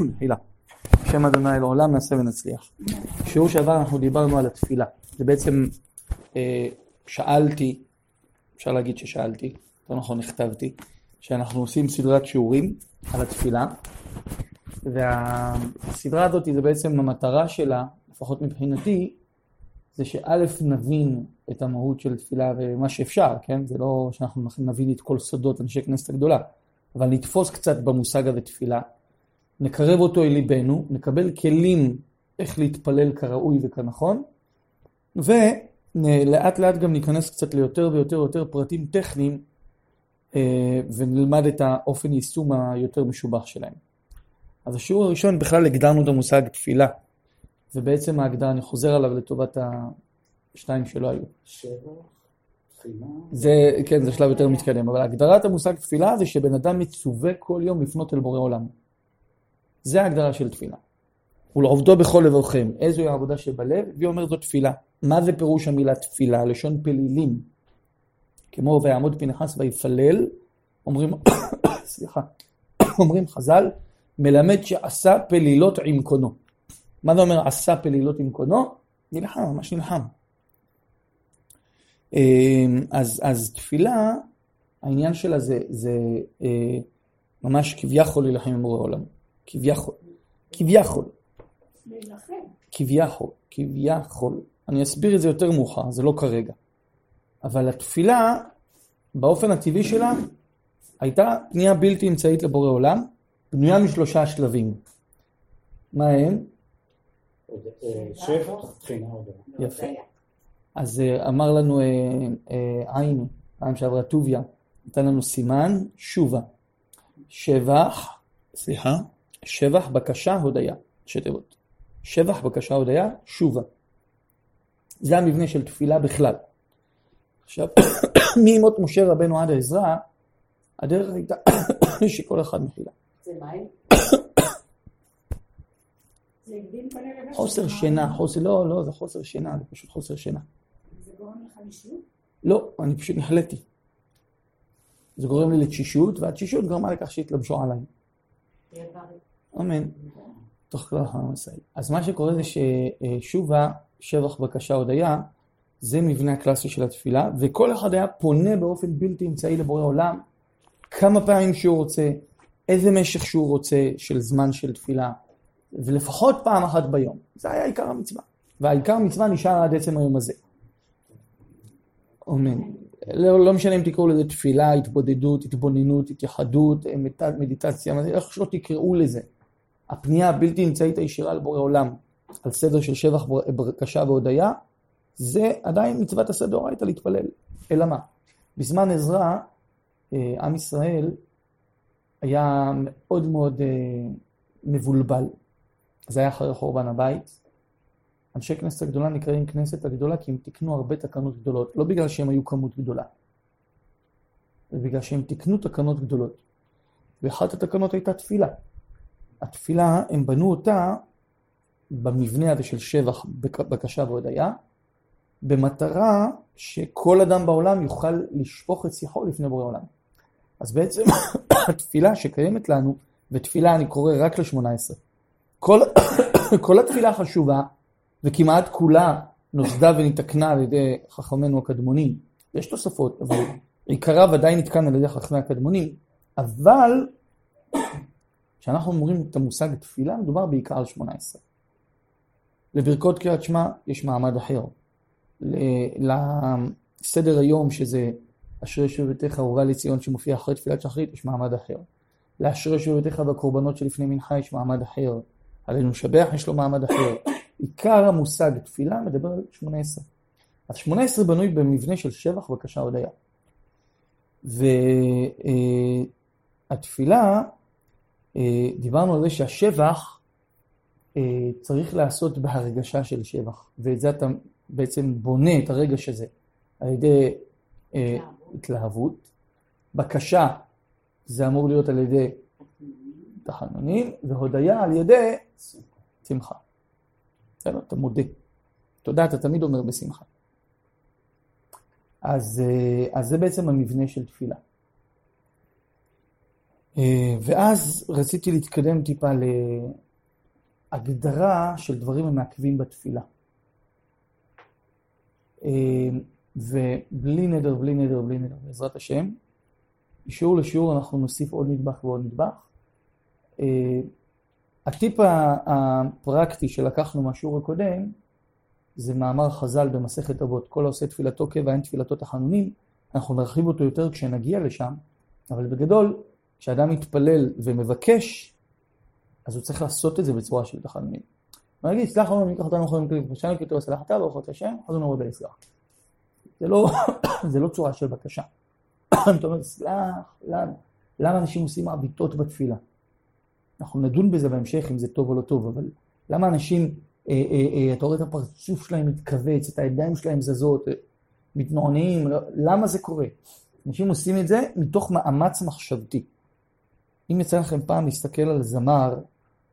מחילה. שם אדוני לעולם נעשה ונצליח. בשיעור שעבר אנחנו דיברנו על התפילה. זה בעצם, אה, שאלתי, אפשר להגיד ששאלתי, יותר נכון נכתבתי, שאנחנו עושים סדרת שיעורים על התפילה, והסדרה הזאת זה בעצם המטרה שלה, לפחות מבחינתי, זה שא' נבין את המהות של תפילה ומה שאפשר, כן? זה לא שאנחנו נבין את כל סודות אנשי כנסת הגדולה, אבל נתפוס קצת במושג הזה תפילה, נקרב אותו אל ליבנו, נקבל כלים איך להתפלל כראוי וכנכון, ולאט לאט גם ניכנס קצת ליותר ויותר ויותר פרטים טכניים אה, ונלמד את האופן יישום היותר משובח שלהם. אז השיעור הראשון בכלל הגדרנו את המושג תפילה. זה בעצם ההגדרה, אני חוזר עליו לטובת השתיים שלא היו. זה, כן, זה שלב יותר מתקדם, אבל הגדרת המושג תפילה זה שבן אדם מצווה כל יום לפנות אל בורא עולם. זה ההגדרה של תפילה. ולעובדו בכל לבבכם, איזוהי העבודה שבלב, והיא אומרת זאת תפילה. מה זה פירוש המילה תפילה? לשון פלילים. כמו ויעמוד פנחס ויפלל, אומרים, סליחה, אומרים חז"ל, מלמד שעשה פלילות עם קונו. מה זה אומר עשה פלילות עם קונו? נלחם, ממש נלחם. אמ, אז, אז תפילה, העניין שלה זה, זה אה, ממש כביכול להילחם עם בורא עולם. כביכול. כביכול. כביכול. כביכול. אני אסביר את זה יותר מאוחר, זה לא כרגע. אבל התפילה, באופן הטבעי שלה, הייתה פנייה בלתי אמצעית לבורא עולם, בנויה משלושה שלבים. מה הם? שבח, תחינה, הודעה. יפה. אז אה, אמר לנו אה, אה, עין, פעם שעברה טוביה, נתן לנו סימן, שובה. שבח, סליחה, שבח, בקשה, הודיה, ראשי תיבות. שבח, בקשה, הודיה, שובה. זה המבנה של תפילה בכלל. עכשיו, מימות משה רבנו עד העזרא, הדרך הייתה שכל אחד מחילה. זה מים? חוסר שינה, חוסר, לא, לא, זה חוסר שינה, זה פשוט חוסר שינה. זה גורם לך לשלום? לא, אני פשוט נחלאתי. זה גורם לי לתשישות, והתשישות גרמה לכך שהתלבשו עליי. אמן. תוך כלל החיים ישראל. אז מה שקורה זה ששובה, שבח, בקשה, הודיה, זה מבנה הקלאסי של התפילה, וכל אחד היה פונה באופן בלתי אמצעי לבורא עולם, כמה פעמים שהוא רוצה, איזה משך שהוא רוצה של זמן של תפילה, ולפחות פעם אחת ביום. זה היה עיקר המצווה. והעיקר המצווה נשאר עד עצם היום הזה. אמן. לא, לא משנה אם תקראו לזה תפילה, התבודדות, התבוננות, התייחדות, מדיטציה, איך שלא תקראו לזה. הפנייה הבלתי אמצעית הישירה לבורא עולם, על סדר של שבח, בקשה והודיה, זה עדיין מצוות עשה דאורייתא להתפלל. אלא מה? בזמן עזרא, אה, עם ישראל היה מאוד מאוד אה, מבולבל. זה היה אחרי חורבן הבית. אנשי כנסת הגדולה נקראים כנסת הגדולה כי הם תיקנו הרבה תקנות גדולות, לא בגלל שהם היו כמות גדולה, זה בגלל שהם תיקנו תקנות גדולות. ואחת התקנות הייתה תפילה. התפילה, הם בנו אותה במבנה הזה של שבח, בקשה והודיה, במטרה שכל אדם בעולם יוכל לשפוך את שיחו לפני בורא עולם. אז בעצם התפילה שקיימת לנו, ותפילה אני קורא רק ל-18, כל, כל התפילה חשובה, וכמעט כולה נוסדה ונתקנה על ידי חכמינו הקדמונים. יש תוספות, אבל עיקרה ודאי נתקן על ידי חכמי הקדמונים. אבל כשאנחנו אומרים את המושג תפילה, מדובר בעיקר על 18. לברכות קריאת שמע יש מעמד אחר. לסדר היום, שזה אשרי שובתך אהובה לציון שמופיע אחרי תפילת שחרית, יש מעמד אחר. לאשרי שובתך והקורבנות שלפני מנחה יש מעמד אחר. עלינו לשבח יש לו מעמד אחר. עיקר המושג תפילה מדבר על 18. אז 18 בנוי במבנה של שבח, בקשה, הודיה. והתפילה, אה, דיברנו על זה שהשבח אה, צריך לעשות בהרגשה של שבח, ואת זה אתה בעצם בונה את הרגש הזה על ידי אה, התלהבות. בקשה זה אמור להיות על ידי תחנונים, והודיה על ידי שמחה. בסדר? אתה מודה. תודה אתה תמיד אומר בשמחה. אז, אז זה בעצם המבנה של תפילה. אה, ואז רציתי להתקדם טיפה להגדרה של דברים המעכבים בתפילה. אה, ובלי נדר, בלי נדר, בלי נדר, בעזרת השם, משיעור לשיעור אנחנו נוסיף עוד נדבך ועוד נדבך. אה, הטיפ הפרקטי שלקחנו מהשיעור הקודם, זה מאמר חז"ל במסכת אבות, כל העושה תפילתו קבע אין תפילתו תחנונים, אנחנו נרחיב אותו יותר כשנגיע לשם, אבל בגדול, כשאדם מתפלל ומבקש, אז הוא צריך לעשות את זה בצורה של תחנונים. הוא יגיד, סלח לנו, ניקח אותנו יכולים כלי, ושאנו כתוב סלח אתה ברוך את השם, אז הוא נורא בלסלח. זה לא, זה לא צורה של בקשה. אתה אומר, סלח, למה? למה אנשים עושים עביתות בתפילה? אנחנו נדון בזה בהמשך אם זה טוב או לא טוב, אבל למה אנשים, אה, אה, אה, אתה רואה את הפרצוף שלהם מתכווץ, את הידיים שלהם זזות, מתנוענים, למה זה קורה? אנשים עושים את זה מתוך מאמץ מחשבתי. אם יצא לכם פעם להסתכל על זמר,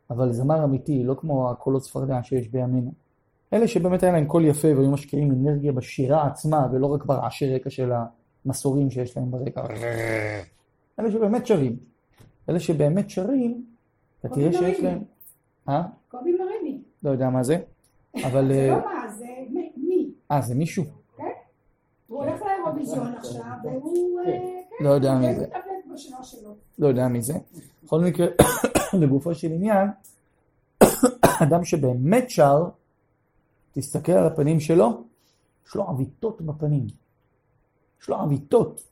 אבל זמר אמיתי, לא כמו הקולות צפרדע שיש בימינו, אלה שבאמת היה להם קול יפה והיו משקיעים אנרגיה בשירה עצמה, ולא רק ברעשי רקע של המסורים שיש להם ברקע. אלה שבאמת שרים. אלה שבאמת שרים, אתה תראה שיש להם... אה? קובי מריני. לא יודע מה זה, אבל... זה אה, לא מה, זה מי- מי. אה, זה מישהו? הוא הולך לאירוויזיון עכשיו, והוא... אה, כן, לא יודע מי הוא זה. לא יודע מי זה. בכל מקרה, לגופו של עניין, אדם שבאמת שר, תסתכל על הפנים שלו, יש לו עוויתות בפנים. יש לו עוויתות.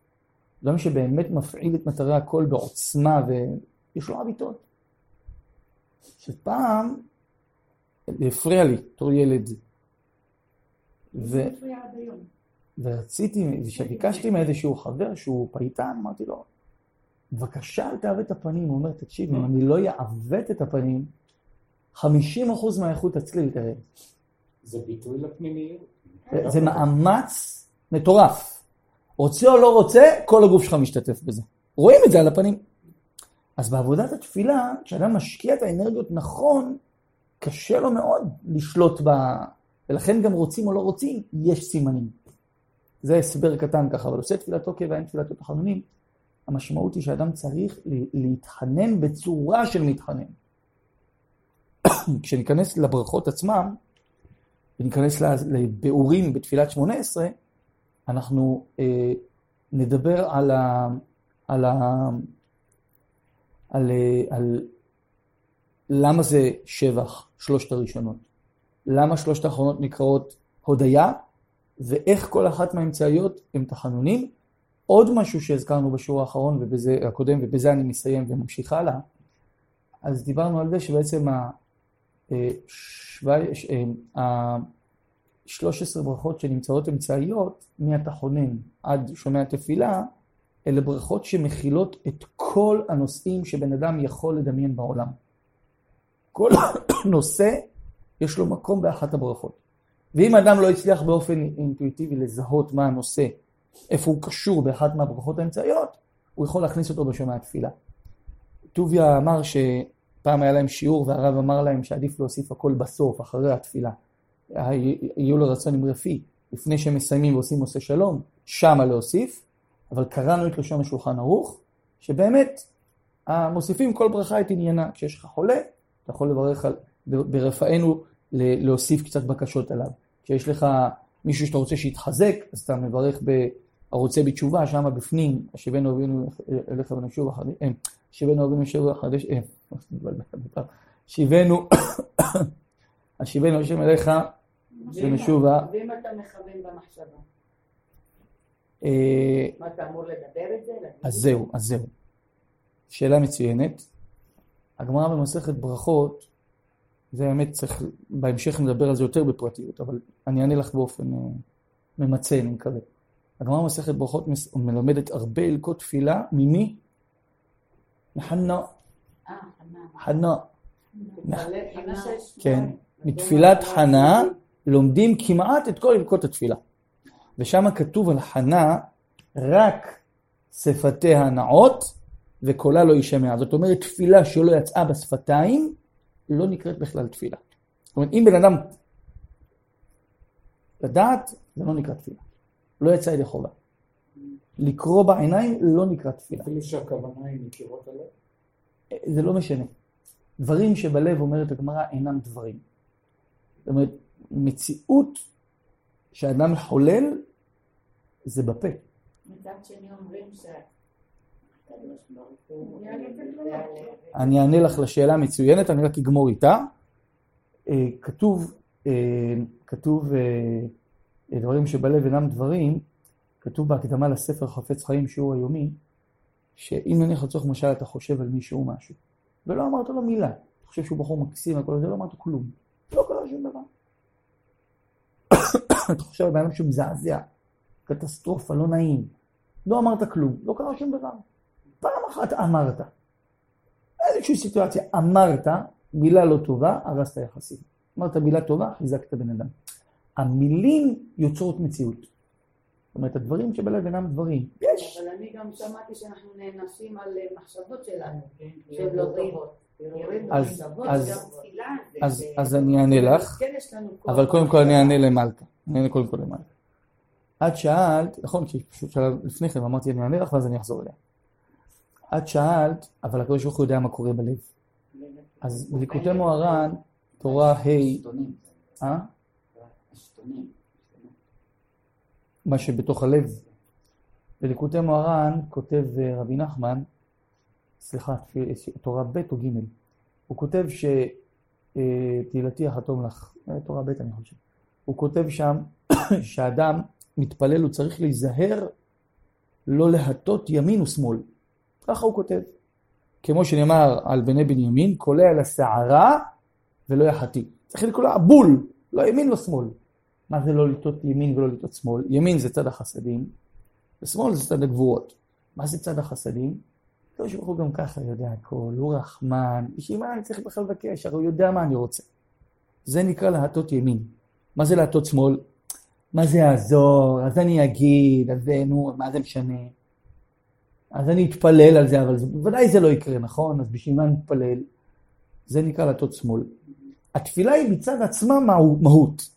אדם שבאמת מפעיל את מטרי הקול בעוצמה, ויש לו עוויתות. שפעם, זה הפריע לי, בתור ילד. ו... ורציתי, כשביקשתי מאיזשהו חבר שהוא פייטן, אמרתי לו, בבקשה אל תעוות את הפנים. הוא אומר, תקשיב, אם אני לא אעוות את הפנים, 50% מהאיכות הצליל תרד. זה ביטוי לפנימיות. זה מאמץ מטורף. רוצה או לא רוצה, כל הגוף שלך משתתף בזה. רואים את זה על הפנים. אז בעבודת התפילה, כשאדם משקיע את האנרגיות נכון, קשה לו מאוד לשלוט ב... ולכן גם רוצים או לא רוצים, יש סימנים. זה הסבר קטן ככה, אבל עושה תפילתו קבע, אין תפילתו תחנונים. המשמעות היא שאדם צריך להתחנן בצורה של מתחנן. כשניכנס לברכות עצמם, וניכנס לביאורים בתפילת שמונה עשרה, אנחנו אה, נדבר על ה... על ה... על, אה, על למה זה שבח, שלושת הראשונות. למה שלושת האחרונות נקראות הודיה, ואיך כל אחת מהאמצעיות הם תחנונים. עוד משהו שהזכרנו בשיעור האחרון ובזה, הקודם, ובזה אני מסיים וממשיך הלאה, אז דיברנו על זה שבעצם ה... אה, שווי- ש- אה, ה-13 ברכות שנמצאות אמצעיות, מהתחונן עד שומע תפילה, אלה ברכות שמכילות את כל הנושאים שבן אדם יכול לדמיין בעולם. כל נושא יש לו מקום באחת הברכות. ואם אדם לא הצליח באופן אינטואיטיבי לזהות מה הנושא, איפה הוא קשור באחת מהברכות האמצעיות, הוא יכול להכניס אותו בשומע התפילה. טוביה אמר שפעם היה להם שיעור והרב אמר להם שעדיף להוסיף הכל בסוף, אחרי התפילה. יהיו לו רצון עם רפי, לפני שהם מסיימים ועושים עושה שלום, שמה להוסיף, אבל קראנו את לשון השולחן ערוך, שבאמת מוסיפים כל ברכה את עניינה. כשיש לך חולה, אתה יכול לברך על, ברפאנו להוסיף קצת בקשות עליו. כשיש לך מישהו שאתה רוצה שיתחזק, אז אתה מברך הרוצה בתשובה, שם בפנים, השיבנו אבינו אליך ונשוב החדש, אה, השיבנו אבינו ונשוב החדש, אה, שיבנו, השיבנו השם אליך ונשובה. ואם אתה מכוון במחשבה, אה, מה אתה אמור לדבר את זה? אז זהו, אז זהו. שאלה מצוינת. הגמרא במסכת ברכות, זה האמת צריך, בהמשך נדבר על זה יותר בפרטיות, אבל אני אענה לך באופן אה, ממצה, אני מקווה. הגמרא במסכת ברכות מלמדת הרבה הלקות תפילה, ממי? מחנה, אה, חנה. חנה. כן. מתפילת חנה לומדים כמעט את כל הלקות התפילה. ושם כתוב על חנה רק שפתיה נעות וקולה לא יישמע. זאת אומרת, תפילה שלא יצאה בשפתיים לא נקראת בכלל תפילה. זאת אומרת, אם בן אדם לדעת, זה לא נקרא תפילה. לא יצא ידי חובה. לקרוא בעיניים לא נקרא תפילה. אפילו שהכוונה היא מקירות הלב. זה לא משנה. דברים שבלב אומרת הגמרא אינם דברים. זאת אומרת, מציאות שאדם חולל זה בפה. מצד שני אומרים הוא... אני אענה לך לשאלה מצוינת, אני רק אגמור איתה. אה, כתוב, אה, כתוב אה, דברים שבלב אינם דברים, כתוב בהקדמה לספר חפץ חיים שיעור היומי, שאם נניח לצורך משל אתה חושב על מישהו משהו, ולא אמרת לו מילה, אתה חושב שהוא בחור מקסים, הכל זה, לא אמרת כלום, לא קרה שום דבר. אתה חושב על בן אדם שהוא מזעזע, קטסטרופה, לא נעים, לא אמרת כלום, לא קרה שום דבר. פעם אחת אמרת. איזושהי סיטואציה, אמרת מילה לא טובה, הרסת יחסים. אמרת מילה טובה, חיזקת בן אדם. המילים יוצרות מציאות. זאת אומרת, הדברים שבלב אינם דברים. יש. אבל אני גם שמעתי שאנחנו נענשים על אה, מחשבות שלנו, כן, שהן לא טובות. אז- מחשבות, אז- גם תפילה, זה- אז, זה- אז אני אענה לך, כן כוח אבל קודם כל אני. אענה למלכה. אני אענה קודם כל למלכה. את שאלת, נכון, כי פשוט שאלה לפני כן, אמרתי אני אענה לך ואז אני אחזור אליה. את שאלת, אבל הקדוש ברוך הוא יודע מה קורה בלב. אז בליקוטי מוהר"ן, תורה ה'. אה? מה שבתוך הלב. בליקוטי מוהר"ן כותב אה, רבי נחמן, סליחה, תורה ב' או ג', הוא כותב שתהילתי החתום לך, אה, תורה ב' אני חושב, הוא כותב שם שאדם מתפלל, הוא צריך להיזהר לא להטות ימין ושמאל. ככה הוא כותב. כמו שנאמר על בני בנימין, קולע לשערה ולא יחטיא. צריך לקולע בול, לא ימין ושמאל. מה זה לא לטעות ימין ולא לטעות שמאל? ימין זה צד החסדים, ושמאל זה צד הגבורות. מה זה צד החסדים? הקדוש ברוך הוא גם ככה יודע הכל, הוא רחמן, בשביל מה אני צריך בכלל לבקש? הרי הוא יודע מה אני רוצה. זה נקרא להטות ימין. מה זה להטות שמאל? מה זה יעזור? אז אני אגיד, אז נו, מה זה משנה? אז אני אתפלל על זה, אבל זה, בוודאי זה לא יקרה, נכון? אז בשביל מה אני אתפלל? זה נקרא להטות שמאל. התפילה היא מצד עצמה מה- מהות.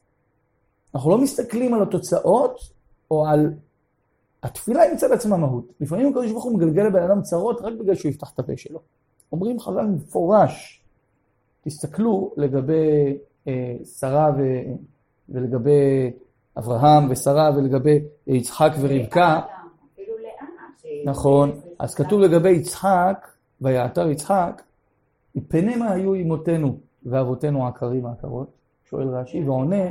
אנחנו לא מסתכלים על התוצאות או על... התפילה היא מצד עצמה מהות. לפעמים הקדוש ברוך הוא מגלגל לבן אדם צרות רק בגלל שהוא יפתח את הפה שלו. אומרים חז"ל מפורש, תסתכלו לגבי אה, שרה ו... ולגבי אברהם ושרה ולגבי יצחק ורבקה, נכון, אז כתוב לגבי יצחק, ויעתר יצחק, יפנמה היו אמותינו ואבותינו עקרים העקרות, שואל רש"י, ועונה,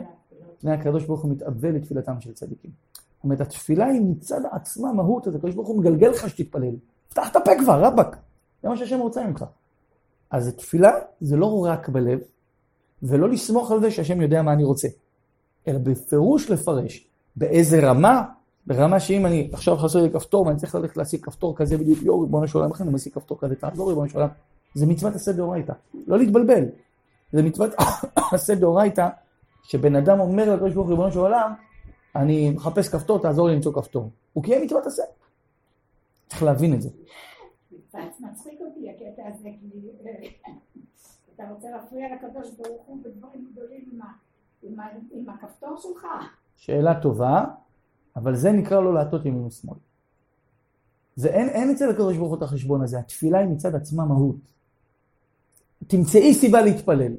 פני הקדוש ברוך הוא מתאבל לתפילתם של צדיקים. זאת אומרת, התפילה היא מצד עצמה מהות, אז הקדוש ברוך הוא מגלגל לך שתתפלל. פתח את הפה כבר, רבאק. זה מה שהשם רוצה ממך. אז תפילה זה לא רק בלב, ולא לסמוך על זה שהשם יודע מה אני רוצה, אלא בפירוש לפרש. באיזה רמה? ברמה שאם אני עכשיו חסר לי כפתור ואני צריך ללכת להשיג כפתור כזה בדיוק, יואו, ריבונו של עולם, איך אני משיג כפתור כזה, תעזור ריבונו של עולם. זה מצוות עשה דאורייתא. לא להתבלבל. זה מצוות עשה דאורייתא, שבן אדם אומר לקדוש ברוך ריבונו של עולם, אני מחפש כפתור, תעזור לי למצוא כפתור. הוא קיים מצוות עשה. צריך להבין את זה. מצחיק אותי הקטע הזה, כי אה, אתה רוצה להפריע לקדוש ברוך הוא בדברים גדולים עם הכפתור שלך. שאלה טובה, אבל זה נקרא לא להטות ימין ושמאל. זה אין, אין אצל הקדוש ברוך הוא את החשבון הזה, התפילה היא מצד עצמה מהות. תמצאי סיבה להתפלל.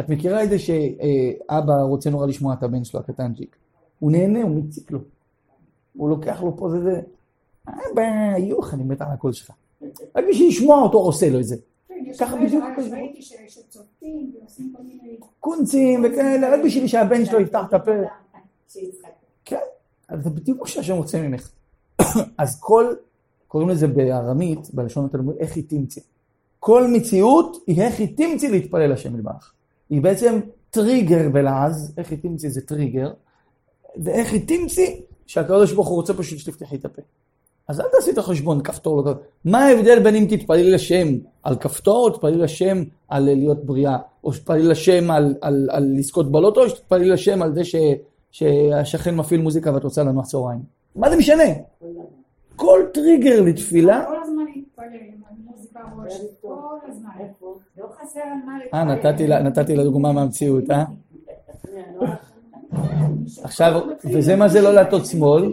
את מכירה את זה שאבא רוצה נורא לשמוע את הבן שלו, הקטנצ'יק. הוא נהנה, הוא מציק לו. הוא לוקח לו פה זה זה. אבא, יוח, אני מת על הקול שלך. רק בשביל לשמוע אותו עושה לו את זה. כן, ככה בדיוק מיני... קונצים וכאלה, רק בשביל שהבן שלו יפתח את הפה. כן, אז זה בדיוק מה שהשם רוצה ממך. אז כל, קוראים לזה בארמית, בלשון התלמוד, איך היא תמצא. כל מציאות היא איך היא תמצא להתפלל השם יתברך. היא בעצם טריגר בלעז, איך היא תמצא זה טריגר, ואיך היא תמצא שהקדוש ברוך הוא רוצה פשוט שתפתחי את הפה. אז אל תעשי את החשבון, כפתור לא כפתור. מה ההבדל בין אם תתפללי לשם על כפתור, או תתפללי לשם על להיות בריאה, או שתתפללי לשם על, על, על לזכות בלוטו, או שתתפללי לשם על זה ש, שהשכן מפעיל מוזיקה ואת רוצה לנוח צהריים. מה זה משנה? כל טריגר לתפילה, כל הזמן. לא חסר על מה אה, להתפלל. נתתי לה, נתתי לה דוגמה מהמציאות, אה? עכשיו, וזה מה זה לא להטות שמאל?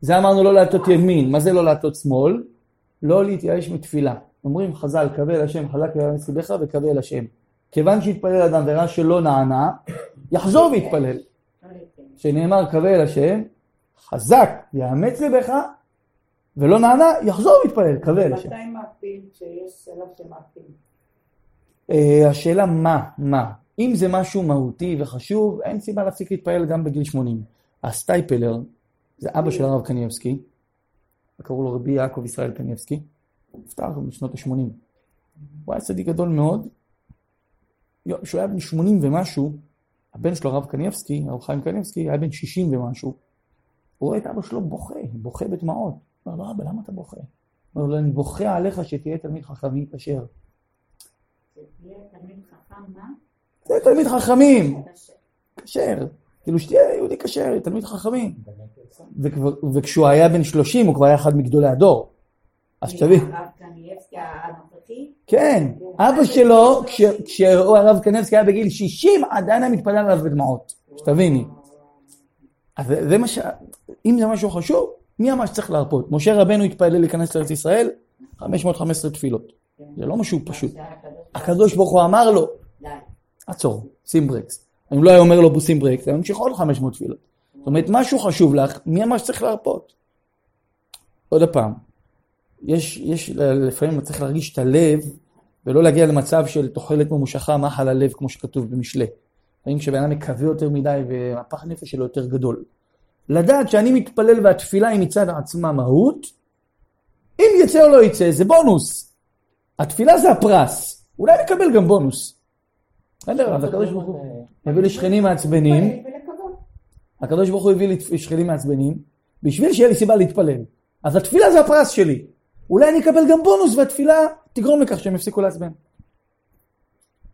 זה אמרנו לא להטות ימין. מה זה לא להטות שמאל? לא להתייאש מתפילה. אומרים חז"ל, קווה אל השם, חזק אל מסיבך וקווה אל השם. כיוון שהתפלל אדם וראה שלא נענה, יחזור ויתפלל. שנאמר קווה אל השם, חזק ויאמץ לבך, ולא נענה, יחזור ויתפלל, קווה אל השם. מתי מעפיל שיש שלב שמעפיל? אה, השאלה מה, מה. אם זה משהו מהותי וחשוב, אין סיבה להפסיק להתפלל גם בגיל 80. הסטייפלר, זה אבא של הרב קניבסקי, קראו לו רבי יעקב ישראל קניבסקי, נפטר בשנות ה-80. הוא היה צדיק גדול מאוד. כשהוא היה בן 80 ומשהו, הבן שלו, הרב קניבסקי, הרב חיים קניבסקי, היה בן 60 ומשהו. הוא רואה את אבא שלו בוכה, בוכה בדמעות. הוא אומר לו, אבא, למה אתה בוכה? הוא אומר לו, אני בוכה עליך שתהיה תלמיד חכמים כשר. תהיה תלמיד חכם, מה? זה תלמיד חכמים, כשר. כאילו שתהיה יהודי כשר, תלמיד חכמים. וכשהוא היה בן 30, הוא כבר היה אחד מגדולי הדור. אז שתבין, הרב קנייבסקי הנוכחי? כן, אבא שלו, כש- כשהרב קנבסקי היה בגיל 60, עדיין היה מתפלל עליו בדמעות. שתביני. אז זה מה ש... אם זה משהו חשוב, מי אמר שצריך להרפות? משה רבנו התפלל להיכנס לארץ ישראל, 515 תפילות. זה לא משהו פשוט. הקדוש ברוך הוא אמר לו. עצור, שים ברקס. אם לא היה אומר לו שים ברקס, היה ממשיך עוד 500 תפילות. זאת אומרת, משהו חשוב לך, מי אמר שצריך להרפות? עוד פעם, יש, יש, לפעמים צריך להרגיש את הלב, ולא להגיע למצב של תוחלת ממושכה, מחל הלב, כמו שכתוב במשלי. לפעמים כשבן אדם מקווה יותר מדי, והפח נפש שלו יותר גדול. לדעת שאני מתפלל והתפילה היא מצד עצמה מהות, אם יצא או לא יצא, זה בונוס. התפילה זה הפרס, אולי נקבל גם בונוס. בסדר, אז הקדוש ברוך הוא הביא לי שכנים מעצבנים. הקדוש ברוך הוא הביא לי שכנים מעצבנים, בשביל שיהיה לי סיבה להתפלל. אז התפילה זה הפרס שלי. אולי אני אקבל גם בונוס והתפילה תגרום לכך שהם יפסיקו לעצבן.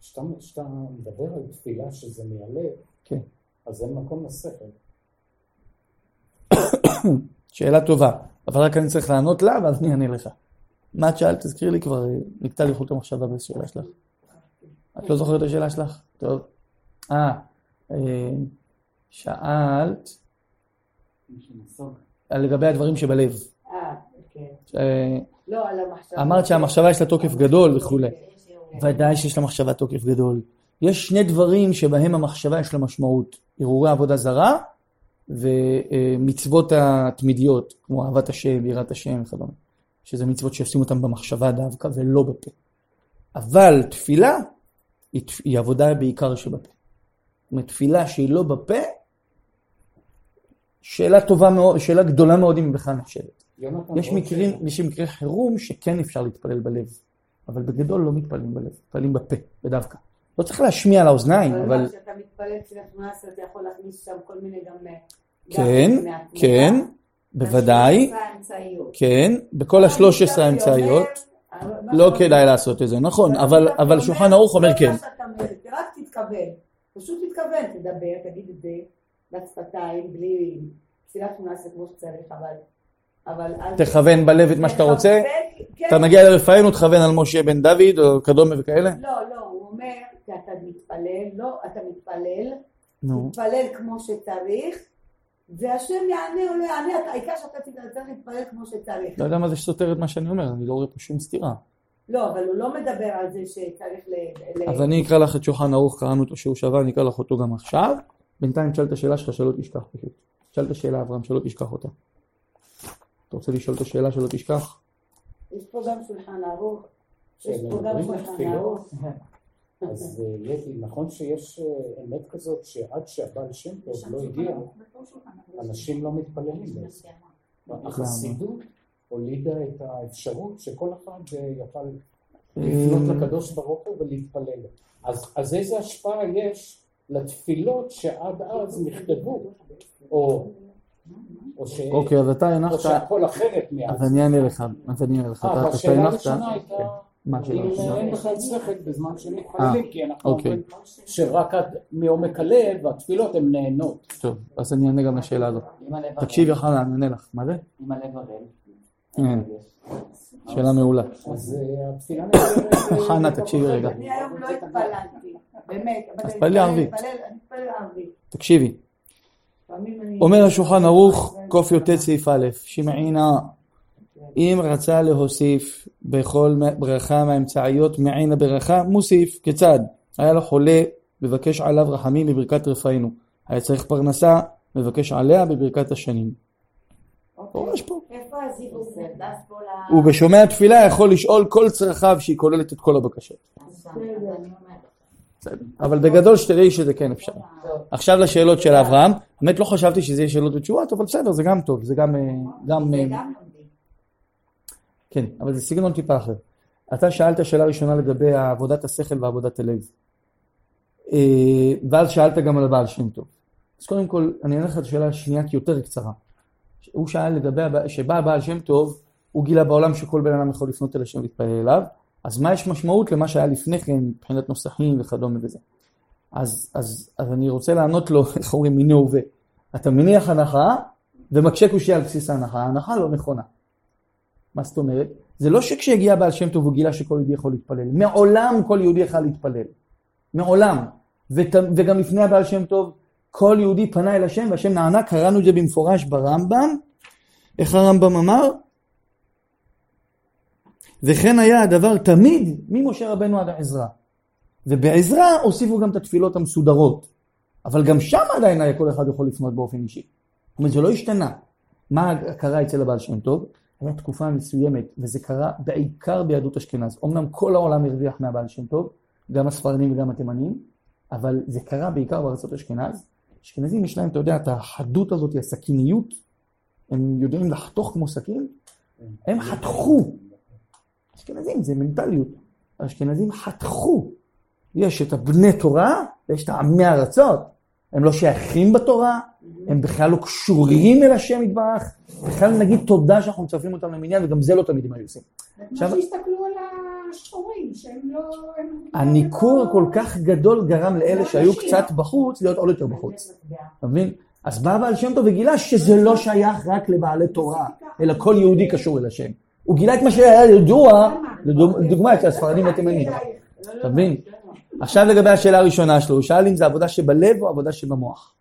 כשאתה מדבר על תפילה שזה מהלב, כן. אז אין מקום לשכל. שאלה טובה, אבל רק אני צריך לענות לה ואז אני אענה לך. מה את שאלת? תזכיר לי כבר, נקטע לי חוט המחשבה בשאלה שלך. את לא זוכרת את השאלה שלך? טוב. אה, אה, שאלת על לגבי הדברים שבלב. כן. אה, לא, על המחשבה. אמרת שהמחשבה יש לה תוקף גדול וכולי. ודאי שיש למחשבה תוקף גדול. יש שני דברים שבהם המחשבה יש לה משמעות. הרהורי עבודה זרה ומצוות התמידיות, כמו אהבת השם, יראת השם וכדומה. שזה מצוות שעושים אותן במחשבה דווקא ולא בפה. אבל תפילה היא, היא עבודה בעיקר שבפה. זאת אומרת, תפילה שהיא לא בפה, שאלה טובה מאוד, שאלה גדולה מאוד אם בכלל נחשבת. יש מקרים, יש מקרי חירום שכן אפשר להתפלל בלב, אבל בגדול לא מתפללים בלב, מתפללים בפה, בדווקא. לא צריך להשמיע על האוזניים, אבל אבל כשאתה מתפלל עשרה, אתה יכול להכניס שם כל מיני גם... אה, כן. כן, בוודאי. כן, בכל השלוש עשרה האמצעיות, לא כדאי לעשות את זה, נכון, אבל אבל שולחן ערוך אומר כן. רק תתכוון, פשוט תתכוון, תדבר, תגיד את זה בשפתיים, בלי תפילת שמונה עשרה כמו שצריך, אבל... תכוון בלב את מה שאתה רוצה, כן. אתה מגיע לרפאנו, תכוון על משה בן דוד או קדומה וכאלה? לא, לא, הוא אומר, שאתה מתפלל, לא, אתה מתפלל, נו, תתפלל כמו שצריך, והשם יענה או לא יענה, העיקר שאתה צריך להתפלל כמו שצריך. לא יודע מה זה סותר את מה שאני אומר, אני לא רואה פה שום סתירה. לא, אבל הוא לא מדבר על זה שצריך ל... ל- אז אני אקרא לך את שולחן ערוך, קראנו אותו שהוא שווה, אני אקרא לך אותו גם עכשיו. בינתיים תשאל את השאלה שלך, שלא תשכח פשוט. תשאל את השאלה, אברהם, שלא תשכח אותה. אתה רוצה לשאול את השאלה שלא תשכח? יש פה גם שולחן ערוך, יש פה גם שולחן ערוך. אז אה, יש- נכון שיש אה, אמת כזאת שעד שהבעל שם טוב לא הגיע, אנשים לא מתפללים בעצם. החסידות הולידה את האפשרות שכל אחד אה, יוכל לפנות לקדוש ברוך הוא ולהתפלל. אז, אז איזה השפעה יש לתפילות שעד אז נכתבו, או, או, ש, אוקיי, אז אתה או הנחת, שהכל אחרת מאז. אז אני אענה לך, אז אני אענה לך. אה, והשאלה הנחת, הראשונה הייתה, מה השאלה אם הראשונה? אין בכלל שכל בזמן שמתפללים, כי אנחנו אוקיי. אומרים שרק עד מעומק הלב התפילות הן נהנות. טוב, אז אני אענה גם לשאלה הזאת. אם הלב תקשיב יוחנן, אני אענה לך. מה זה? אם הלב הראל. אה, שאלה מעולה. אז אה, התפילה. אה, חנה, תקשיבי. רגע. אני היום לא התפללתי, באמת. אבל אז אני תפללי מתפלל- ערבית. מתפלל- אני מתפלל ערבית. תקשיבי, אומר השולחן ערוך, קי"ט סעיף א', שמעינה אם רצה להוסיף בכל ברכה מהאמצעיות מעין הברכה, מוסיף. כיצד? היה לו חולה, מבקש עליו רחמים בברכת רפאנו. היה צריך פרנסה, מבקש עליה בברכת השנים. ממש פה. איפה ל... הוא בשומע תפילה יכול לשאול כל צרכיו שהיא כוללת את כל הבקשות. אבל בגדול שתראי שזה כן אפשר. עכשיו לשאלות של אברהם. באמת לא חשבתי שזה יהיה שאלות ותשובות, אבל בסדר, זה גם טוב. זה גם... אה, גם אה. כן, אבל זה סגנון טיפה אחר. אתה שאלת שאלה ראשונה לגבי עבודת השכל ועבודת הלב. אה, ואז שאלת גם על הבעל שם טוב. אז קודם כל, אני אענה לך את השאלה השנייה כי יותר קצרה. הוא שאל לגבי, שבא הבעל שם טוב, הוא גילה בעולם שכל בן אדם יכול לפנות אל השם ולהתפלל אליו, אז מה יש משמעות למה שהיה לפני כן מבחינת נוסחים וכדומה וזה. אז, אז, אז אני רוצה לענות לו, איך אומרים, מיני הווה. אתה מניח הנחה ומקשה קושייה על בסיס ההנחה, ההנחה לא נכונה. מה זאת אומרת? זה לא שכשהגיע בעל שם טוב הוא גילה שכל יהודי יכול להתפלל. מעולם כל יהודי יכול להתפלל. מעולם. ות, וגם לפני הבעל שם טוב, כל יהודי פנה אל השם והשם נענה, קראנו את זה במפורש ברמב"ם. איך הרמב"ם אמר? וכן היה הדבר תמיד ממשה רבנו עד עזרא. ובעזרא הוסיפו גם את התפילות המסודרות. אבל גם שם עדיין היה כל אחד יכול לפנות באופן אישי. זאת אומרת, זה לא השתנה. מה קרה אצל הבעל שם טוב? היה תקופה מסוימת, וזה קרה בעיקר ביהדות אשכנז. אמנם כל העולם הרוויח מהבעל שם טוב, גם הספרדים וגם התימנים, אבל זה קרה בעיקר בארצות אשכנז. אשכנזים יש להם, אתה יודע, את החדות הזאת, הסכיניות, הם יודעים לחתוך כמו סכין, הם חתכו. אשכנזים זה מנטליות. האשכנזים חתכו. יש את הבני תורה ויש את העמי ארצות. הם לא שייכים בתורה, הם בכלל לא קשורים אל השם יתברך, בכלל נגיד תודה שאנחנו מצרפים אותם למניין, וגם זה לא תמיד הם היו עושים. עכשיו- כמו שהסתכלו על השחורים, שהם לא... הניכור כל כך גדול גרם לאלה לא שהיו. קצת בחוץ, להיות עוד יותר בחוץ. אתה מבין? אז בא בעל שם טוב וגילה שזה לא שייך רק לבעלי תורה, אלא כל יהודי קשור אל השם. הוא גילה את מה שהיה ידוע, לדוג- לדוגמה, אצל הספרדים והתימנים. אתה מבין? עכשיו לגבי השאלה הראשונה שלו, הוא שאל אם זה עבודה שבלב או עבודה שבמוח.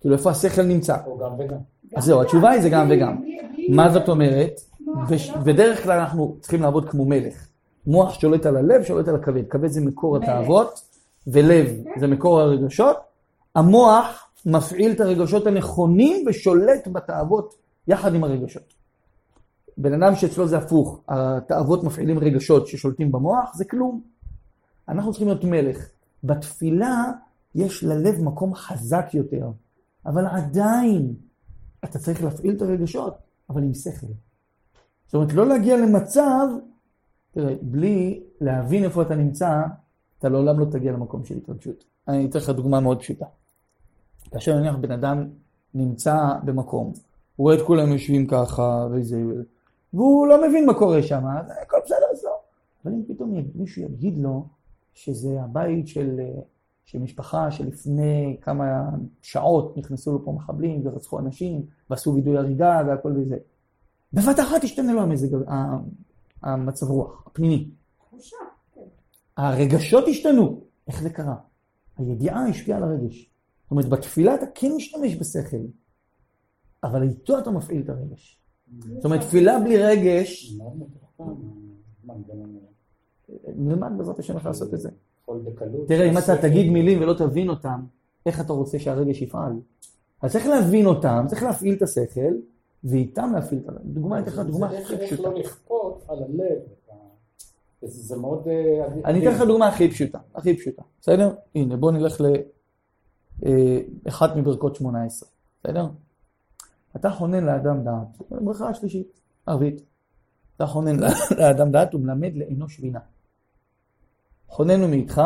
כאילו איפה השכל נמצא. או גם וגם. אז זהו, התשובה היא זה גם וגם. מה זאת אומרת? בדרך כלל אנחנו צריכים לעבוד כמו מלך. מוח שולט על הלב, שולט על הכבד. כבד זה מקור. התאוות, ולב זה מקור הרגשות. המוח מפעיל את הרגשות הנכונים ושולט בתאוות יחד עם הרגשות. בן אדם שאצלו זה הפוך, התאוות מפעילים רגשות ששולטים במוח, זה כלום. אנחנו צריכים להיות מלך. בתפילה יש ללב מקום חזק יותר, אבל עדיין אתה צריך להפעיל את הרגשות, אבל עם שכל. זאת אומרת, לא להגיע למצב, תראה, בלי להבין איפה אתה נמצא, אתה לעולם לא תגיע למקום של התרגשות. אני אתן לך דוגמה מאוד פשוטה. כאשר נניח בן אדם נמצא במקום, הוא רואה את כולם יושבים ככה, וזה, והוא לא מבין מה קורה שם, אז הכל בסדר אצלו. אבל אם פתאום מישהו יגיד לו שזה הבית של, של משפחה שלפני כמה שעות נכנסו לו פה מחבלים ורצחו אנשים, ועשו וידוי הריגה והכל וזה. בבת אחת ישתנה לו המזג, המצב רוח, הפנימי. תחושה, כן. הרגשות השתנו. איך זה קרה? הידיעה השפיעה על הרגש. זאת אומרת, בתפילה אתה כן משתמש בשכל, אבל איתו אתה מפעיל את הרגש. זאת אומרת, תפילה בלי רגש. נלמד בעזרת השם איך לעשות את זה. תראה, אם אתה תגיד מילים ולא תבין אותם, איך אתה רוצה שהרגש יפעל? אז צריך להבין אותם, צריך להפעיל את השכל, ואיתם להפעיל את הרגש. דוגמה, אתן לך דוגמה זה איך- הכי איך פשוטה. לא לכפות על הלב. ה- זה זה מאוד... אה, אני אתן לך דוגמה הכי פשוטה, הכי פשוטה, בסדר? הנה, בוא נלך לאחת מברכות 18, בסדר? אתה חונן לאדם דעת, ברכה השלישית, ערבית. אתה חונן לאדם דעת ומלמד לאנוש בינה. חוננו מאיתך,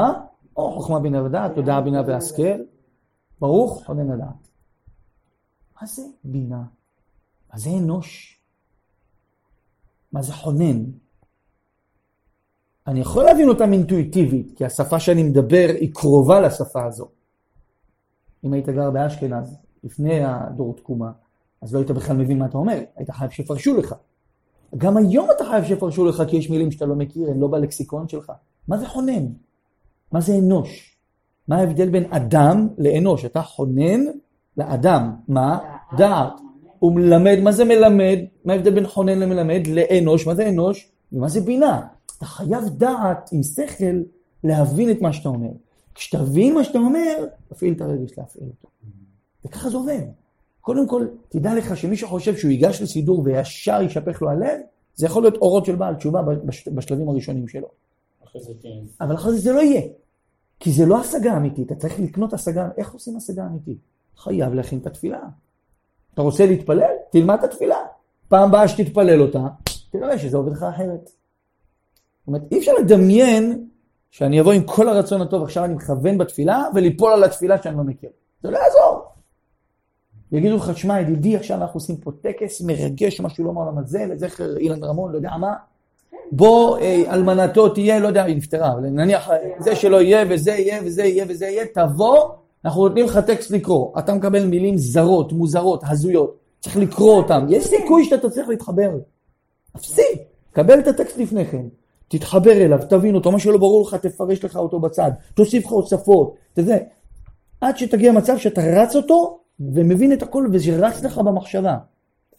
או חוכמה בינה ודעת, תודעה בינה והשכל, ברוך חונן לדעת. מה זה בינה? מה זה אנוש? מה זה חונן? אני יכול להבין אותם אינטואיטיבית, כי השפה שאני מדבר היא קרובה לשפה הזו. אם היית גר באשכנז, לפני הדור תקומה, אז לא היית בכלל מבין מה אתה אומר, היית חייב שיפרשו לך. גם היום אתה חייב שיפרשו לך, כי יש מילים שאתה לא מכיר, הן לא בלקסיקון שלך. מה זה חונן? מה זה אנוש? מה ההבדל בין אדם לאנוש? אתה חונן לאדם. מה? דעת. הוא מלמד, מה זה מלמד? מה ההבדל בין חונן למלמד? לאנוש, מה זה אנוש? ומה זה בינה? אתה חייב דעת עם שכל להבין את מה שאתה אומר. כשתבין מה שאתה אומר, תפעיל את הרגש להפעיל אותו. וככה זה עובד. קודם כל, תדע לך שמי שחושב שהוא ייגש לסידור וישר יישפך לו הלב, זה יכול להיות אורות של בעל תשובה בש- בשלבים הראשונים שלו. כן. אבל אחרי זה זה לא יהיה. כי זה לא השגה אמיתית, אתה צריך לקנות השגה, איך עושים השגה אמיתית? חייב להכין את התפילה. אתה רוצה להתפלל? תלמד את התפילה. פעם באה שתתפלל אותה, תראה שזה עובד לך אחרת. זאת אומרת, אי אפשר לדמיין שאני אבוא עם כל הרצון הטוב, עכשיו אני מכוון בתפילה, וליפול על התפילה שאני לא מכיר. זה לא יעזור. יגידו לך, שמע ידידי, עכשיו אנחנו עושים פה טקס מרגש, משהו לא מהעולם הזה, לזכר אילן רמון, לא יודע מה. בוא, אה, אלמנתו תהיה, לא יודע, היא נפטרה, אבל נניח אה, זה שלא יהיה, וזה יהיה, וזה יהיה, וזה יהיה, תבוא, אנחנו נותנים לך טקסט לקרוא. אתה מקבל מילים זרות, מוזרות, הזויות, צריך לקרוא אותם. יש סיכוי שאתה תצליח להתחבר. אפסי, קבל את הטקסט לפני כן, תתחבר אליו, תבין אותו, מה שלא ברור לך, תפרש לך אותו בצד, תוסיף לך הוספות, תזה. עד שתגיע למצב שאתה רץ אותו, ומבין את הכל, וזה רץ לך במחשבה.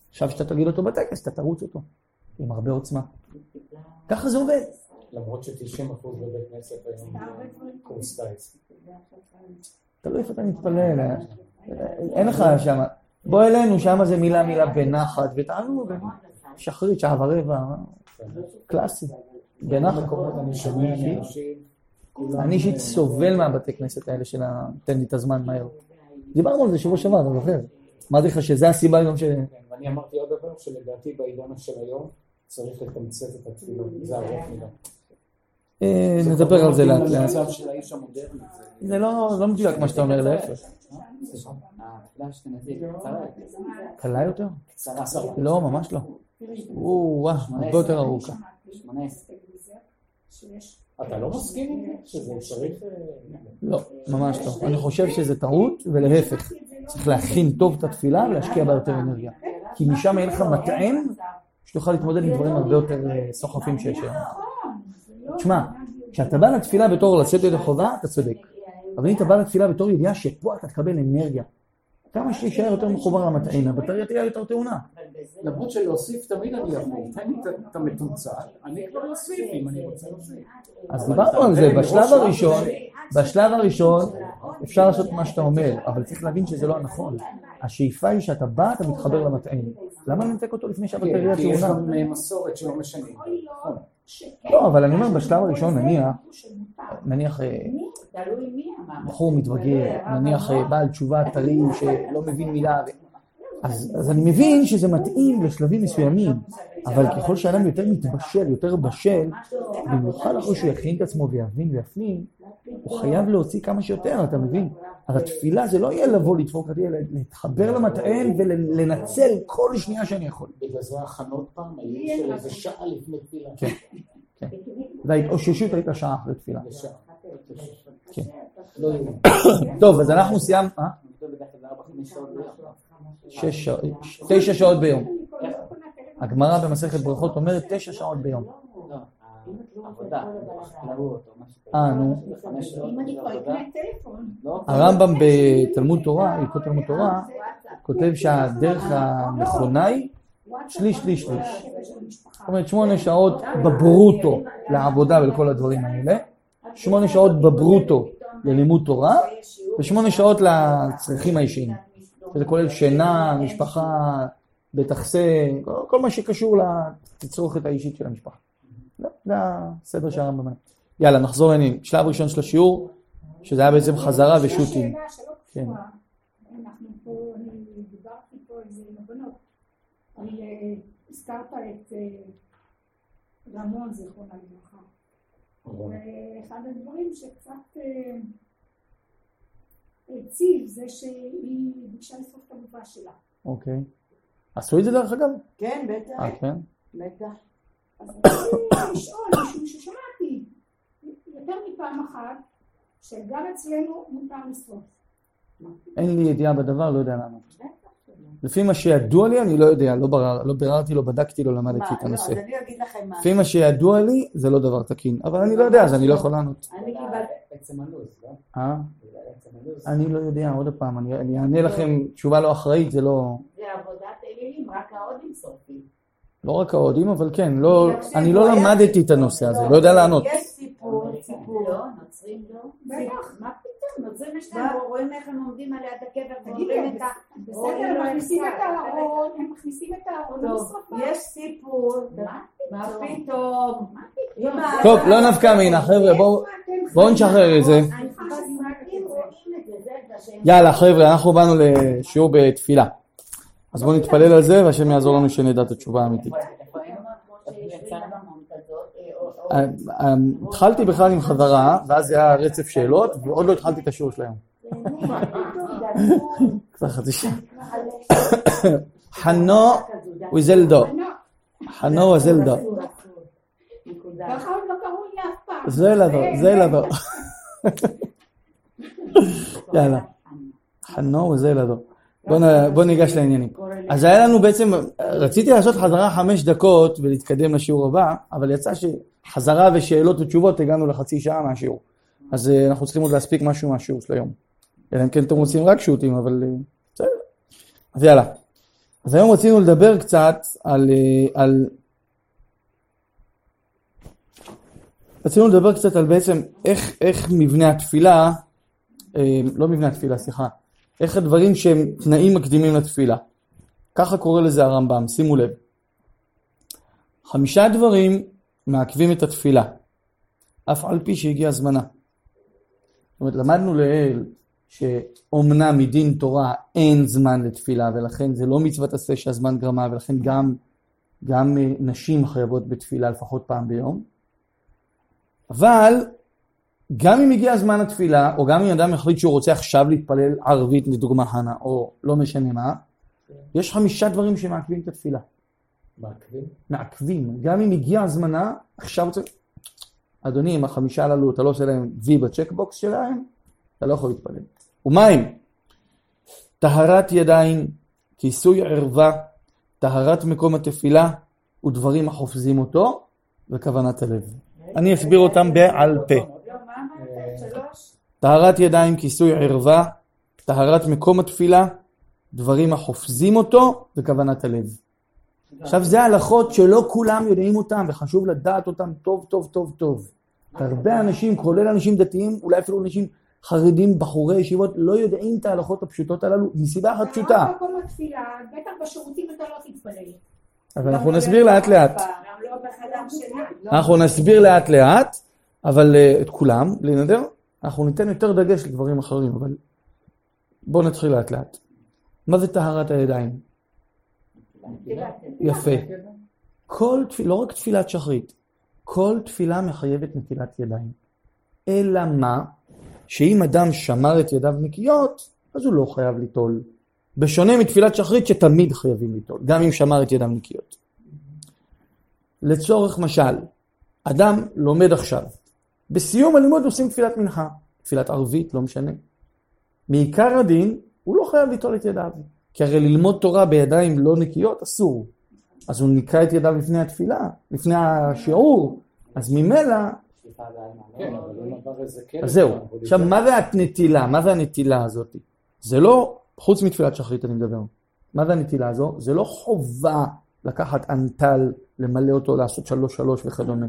עכשיו שאתה תגיד אותו בטקסט, אתה תרוץ אותו, עם הרבה עוצמה. ככה זה עובד. למרות ש-90% בבית כנסת היום קורס טיס. תלוי איפה אתה מתפלל, אה? אין לך שם. בוא אלינו, שם זה מילה מילה בנחת, ותענו, שחרית, שעה ורבע, קלאסי. בנחת. אני אישית סובל מהבתי כנסת האלה של ה... תן לי את הזמן מהר. דיברנו על זה שבוע שעבר, אתה זוכר? אמרתי לך שזה הסיבה גם ש... כן, ואני אמרתי עוד דבר, שלדעתי בעידן של היום צריך לתמצת את התפילות, זה ארוך מדי. אה, נדבר על זה לאט לאט. זה- לא לא מדויק מה שאתה אומר, להפך. קצרה יותר. קלה יותר? לא, ממש לא. או-אה, הרבה יותר ארוכה. 18. אתה לא מסכים עם זה? שזה צריך... אה, לא, ממש לא. אני חושב שזה טעות, ולהפך. צריך להכין טוב את התפילה ולהשקיע בה יותר אנרגיה. כי משם יהיה לך מטען שתוכל להתמודד עם דברים הרבה יותר אה, סוחפים שיש היום. תשמע, כשאתה בא לתפילה בתור לצאת ידי חובה, אתה צודק. אבל אם אתה בא לתפילה בתור ידיעה שפה אתה תקבל אנרגיה. כמה שתישאר יותר מחובר למטען, הבטריה תהיה יותר טעונה. למרות שלהוסיף תמיד אני יכול, תן לי את- המתומצת, אני כבר אוסיף אם אני רוצה להוסיף. אז דיברנו על זה, בשלב הראשון, בשלב הראשון אפשר לעשות מה שאתה אומר, אבל צריך להבין שזה לא הנכון. השאיפה היא שאתה בא, אתה מתחבר למטען. למה לנתק אותו לפני שהבטריה כי יש? גם אה, מסורת שלא משנים. נכון. לא, אבל אני אומר, בשלב הראשון, נניח, נניח אה, תלוי מי אמר. בחור מתבגר, נניח אה, בעל תשובה טרי שלא מבין מילה, אז, אז אני מבין שזה מתאים לשלבים מסוימים, אבל ככל שאדם יותר מתבשל, יותר בשל, במיוחד אחרי שהוא יכין את עצמו ויבין ויפנים, הוא חייב להוציא כמה שיותר, אתה מבין? אז התפילה זה לא יהיה לבוא לדפוק אותי, אלא להתחבר למטען ולנצל כל שנייה שאני יכול. בגלל זה ההכנות פעם היו של איזה שעה לפני תפילה. וההתאוששות הייתה שעה אחרי תפילה. כן. לא. טוב, אז אנחנו סיימנו, אה? תשע שעות ביום. הגמרא במסכת ברכות אומרת תשע שעות ביום. לא. אה, נו. הרמב"ם בתלמוד תורה, הלכות תלמוד תורה, כותב שהדרך הנכונה היא שליש, שליש, שליש. זאת אומרת, שמונה שעות בברוטו לעבודה ולכל הדברים האלה, שמונה שעות בברוטו ללימוד תורה, ושמונה שעות לצרכים האישיים. שזה כולל שינה, משפחה, בית אחסה, כל- מה שקשור לתצרוכת האישית של המשפחה. לא, זה הסדר שהרמב"ם אומר. יאללה, נחזור לעניינים. שלב ראשון של השיעור, שזה היה בעצם חזרה ושוטים. כן. קשורה. אנחנו פה, אני דיברתי פה על זה עם הבנות. על, אה, הזכרת את אה, רמון, זיכרונה לברכה. ואחד הדברים שקצת אה, הציב זה שהיא ביקשה לשרוף את הגופה שלה. אוקיי. עשו את זה דרך אגב? כן, בטח, אה, כן? בטח. אז רציתי לשאול, משום ששמעתי יותר מפעם אחת, שגם אצלנו מותר לשרוף. אין לי ידיעה בדבר, לא יודע לענות. לפי מה שידוע לי, אני לא יודע, לא ברר- לא ביררתי, לא בדקתי, לא למדתי מה, את לא, הנושא. אז אני אגיד לכם מה. לפי מה שידוע לי, זה לא דבר תקין. אבל אני לא יודע, אז אני לא יכול לענות. אני קיבלתי, עצם הלו"ז, לא? אה? זה עצם הלו"ז. אני לא יודע, עוד פעם, אני אני אענה לכם תשובה לא אחראית, זה לא... זה עבודת אלי לא רק האוהדים, אבל כן, לא, אני לא למדתי את הנושא הזה, לא יודע לענות. יש סיפור, סיפור. לא, נוצרים לא. בטח. מה פתאום, נוצרים יש להם, רואים איך הם עומדים עליה את הקבר ואומרים את ה... בסדר, הם לו מכניסים את הארון, הם מכניסים את הארון. יש סיפור. מה פתאום? טוב, לא נפקא מינה, חבר'ה, בואו בואו נשחרר את זה. יאללה, חבר'ה, אנחנו באנו לשיעור בתפילה. אז בואו נתפלל על זה, והשם יעזור לנו שנדע את התשובה האמיתית. איפה היינו? יצאנו כזאת, אה, אה, אה, התחלתי בכלל עם חזרה, ואז היה רצף שאלות, ועוד לא התחלתי את השיעור של היום. חצי שעה. חנו וזלדו. חנו וזלדו. ככה עוד לא קראו לי אף פעם. זה לדו, זה לדו. יאללה. חנו וזה לדו. בוא נ- בוא ניגש לעניינים. אז היה לנו בעצם, רציתי לעשות חזרה חמש דקות ולהתקדם לשיעור הבא, אבל יצא שחזרה ושאלות ותשובות הגענו לחצי שעה מהשיעור. אז אה, אנחנו צריכים עוד להספיק משהו מהשיעור של היום. אלא אם כן אתם רוצים רק שו"תים, אבל אה, בסדר. אז יאללה. אז היום רצינו לדבר קצת על, אה, על... רצינו לדבר קצת על בעצם איך, איך מבנה התפילה, לא מבנה התפילה, סליחה, איך הדברים שהם תנאים מקדימים לתפילה. ככה קורא לזה הרמב"ם, שימו לב. חמישה דברים מעכבים את התפילה, אף על פי שהגיע זמנה. זאת אומרת, למדנו לעיל שאומנם מדין תורה אין זמן לתפילה, ולכן זה לא מצוות עשה שהזמן גרמה, ולכן גם, גם אה, נשים חייבות בתפילה לפחות פעם ביום. אבל גם אם הגיע זמן התפילה, או גם אם אדם החליט שהוא רוצה עכשיו להתפלל ערבית, לדוגמה חנה, או לא משנה מה, יש חמישה דברים שמעכבים את התפילה. מעכבים? מעכבים. גם אם הגיע זמנה, עכשיו צריך... אדוני, אם החמישה הללו, אתה לא עושה להם וי בצ'קבוקס שלהם, אתה לא יכול להתפלל. ומה הם? טהרת ידיים, כיסוי ערווה, טהרת מקום התפילה, ודברים החופזים אותו, וכוונת הלב. אני אסביר אותם בעל פה. טהרת ידיים, כיסוי ערווה, טהרת מקום התפילה, דברים החופזים אותו, וכוונת הלב. עכשיו זה הלכות שלא כולם יודעים אותם, וחשוב לדעת אותם טוב טוב טוב טוב. הרבה אנשים, כולל אנשים דתיים, אולי אפילו אנשים חרדים, בחורי ישיבות, לא יודעים את ההלכות הפשוטות הללו, מסיבה אחת פשוטה. גם במקום התפילה, בטח בשירותים אתה לא תתפלל. אז אנחנו נסביר לאט לאט. לא. אנחנו נסביר לאט לאט, אבל אה, את כולם, בלי נדר, אנחנו ניתן יותר דגש לדברים אחרים, אבל בואו נתחיל לאט לאט. מה זה טהרת הידיים? יפה. כל תפילה, לא רק תפילת שחרית, כל תפילה מחייבת נטילת ידיים. אלא מה? שאם אדם שמר את ידיו נקיות, אז הוא לא חייב ליטול. בשונה מתפילת שחרית שתמיד חייבים ליטול, גם אם שמר את ידיו נקיות. לצורך משל, אדם לומד עכשיו, בסיום הלימוד עושים תפילת מנחה, תפילת ערבית, לא משנה. מעיקר הדין, הוא לא חייב ליטול את ידיו, כי הרי ללמוד תורה בידיים לא נקיות אסור. אז הוא ניקה את ידיו לפני התפילה, לפני השיעור, אז ממילא, כן. אז זהו. עכשיו, מה זה הנטילה? מה זה הנטילה הזאת? זה לא, חוץ מתפילת שחרית אני מדבר, מה זה הנטילה הזו? זה לא חובה לקחת אנטל, למלא אותו, לעשות שלוש שלוש וכדומה.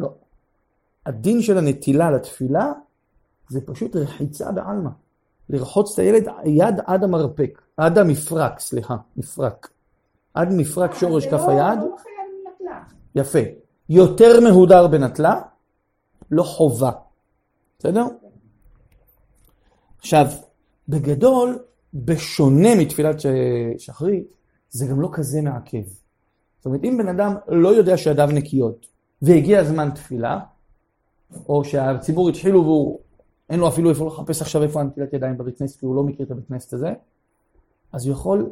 לא. הדין של הנטילה לתפילה זה פשוט רחיצה בעלמא. לרחוץ את הילד יד עד המרפק, עד המפרק, סליחה, מפרק. עד מפרק שורש זה כף לא- היד, לא. יפה. יותר מהודר בנטלה, לא חובה. בסדר? עכשיו, בגדול, בשונה מתפילת ש- שחרית, זה גם לא כזה מעכב. זאת אומרת, אם בן אדם לא יודע שידיו נקיות, והגיע זמן תפילה, או שהציבור התחילו והוא, אין לו אפילו איפה לחפש עכשיו איפה הנטילת ידיים בבית כנסת, כי הוא לא מכיר את הבית כנסת הזה, אז הוא יכול,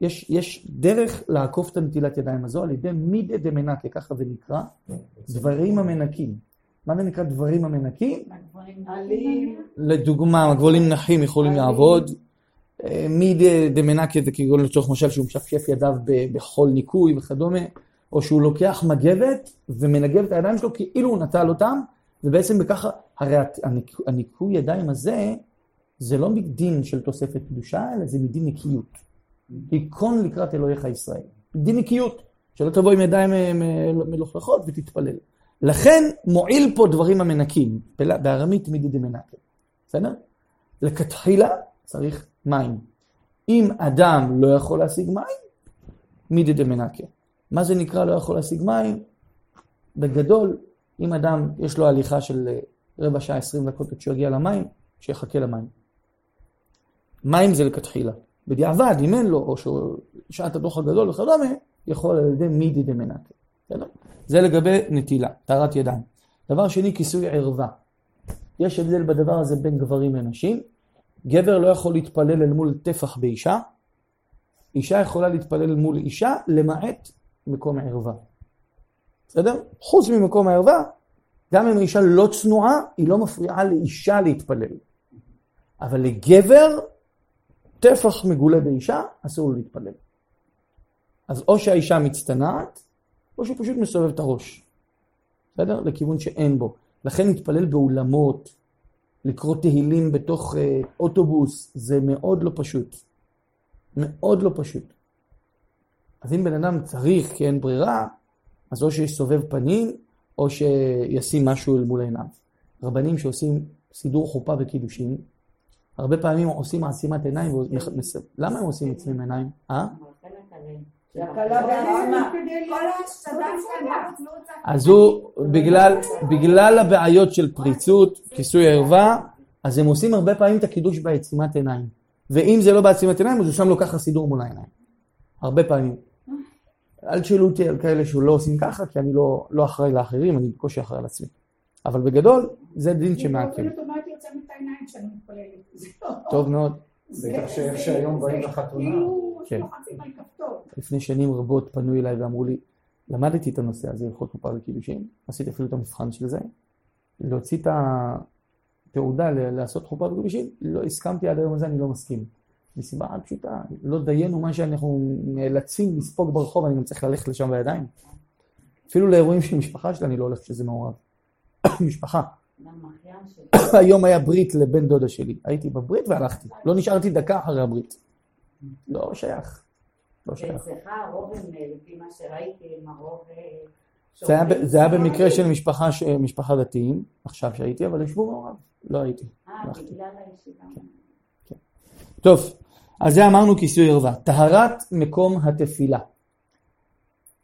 יש, יש דרך לעקוף את הנטילת ידיים הזו על ידי מידי דמנקה, ככה זה נקרא, דברים המנקים. מה זה נקרא דברים המנקים? לדוגמה, מגבולים נחים יכולים לעבוד. אה, מידי דמנקה זה כגון לצורך משל שהוא משפשף ידיו בחול ניקוי וכדומה, או שהוא לוקח מגבת ומנגב את הידיים שלו כאילו הוא נטל אותם, ובעצם בככה, הרי הניקוי ידיים הזה, זה לא מדין של תוספת קדושה, אלא זה מדין נקיות. היכון לקראת אלוהיך ישראל. דין נקיות. שלא תבוא עם ידיים אה, מלוכלכות ותתפלל. לכן מועיל פה דברים המנקים, בארמית מידי דמנקה, בסדר? לכתחילה צריך מים. אם אדם לא יכול להשיג מים, מידי דמנקה. מה זה נקרא לא יכול להשיג מים? בגדול, אם אדם יש לו הליכה של אה, רבע שעה, עשרים דקות עד שהוא יגיע למים, שיחכה למים. מים זה לכתחילה. בדיעבד, אם אין לו, או שעת הדוח הגדול וכדומה, יכול על ידי מידי דמנקה. זה לגבי נטילה, טהרת ידיים. דבר שני, כיסוי ערווה. יש הבדל בדבר הזה בין גברים לנשים. גבר לא יכול להתפלל אל מול טפח באישה. אישה יכולה להתפלל אל מול אישה, למעט מקום הערווה. בסדר? חוץ ממקום הערווה, גם אם אישה לא צנועה, היא לא מפריעה לאישה להתפלל. אבל לגבר, טפח מגולה באישה, אסור לו להתפלל. אז או שהאישה מצטנעת, או שהוא פשוט מסובב את הראש. בסדר? לכיוון שאין בו. לכן להתפלל באולמות, לקרוא תהילים בתוך אה, אוטובוס, זה מאוד לא פשוט. מאוד לא פשוט. אז אם בן אדם צריך כי אין ברירה, אז או שיסובב פנים, או שישים משהו אל מול עיניו. רבנים שעושים סידור חופה וקידושין, הרבה פעמים עושים עצימת עיניים, למה הם עושים עצימת עיניים? אה? אז הוא, בגלל, בגלל הבעיות של פריצות, כיסוי ערווה, אז הם עושים הרבה פעמים את הקידוש בעצימת עיניים. ואם זה לא בעצימת עיניים, אז הוא שם לו ככה סידור מול העיניים. הרבה פעמים. אל תשאלו אותי על כאלה שהוא לא עושים ככה, כי אני לא, לא אחראי לאחרים, אני בקושי אחראי על עצמי. אבל בגדול, זה דין שמעכב. טוב מאוד. בטח שאיך שהיום באים לחתונה. כן. לפני שנים רבות פנו אליי ואמרו לי, למדתי את הנושא הזה, הלכות קופה וקידושים, עשיתי אפילו את המבחן של זה, להוציא את התעודה לעשות חופה וקידושים, לא הסכמתי עד היום הזה, אני לא מסכים. מסיבה פשוטה, לא דיינו מה שאנחנו נאלצים לספוג ברחוב, אני גם צריך ללכת לשם בידיים. אפילו לאירועים של משפחה שלי אני לא הולך כשזה מעורב. משפחה. היום היה ברית לבן דודה שלי. הייתי בברית והלכתי. לא נשארתי דקה אחרי הברית. לא שייך. לא שייך. אצלך הרוב הם, לפי מה שראיתי, הם הרוב... אה, זה היה במקרה של משפחה, דתיים, עכשיו שהייתי, אבל ישבו מעורב. לא הייתי. אה, בגלל הישיבה. כן, כן. טוב, אז זה אמרנו כיסוי ערווה. טהרת מקום התפילה.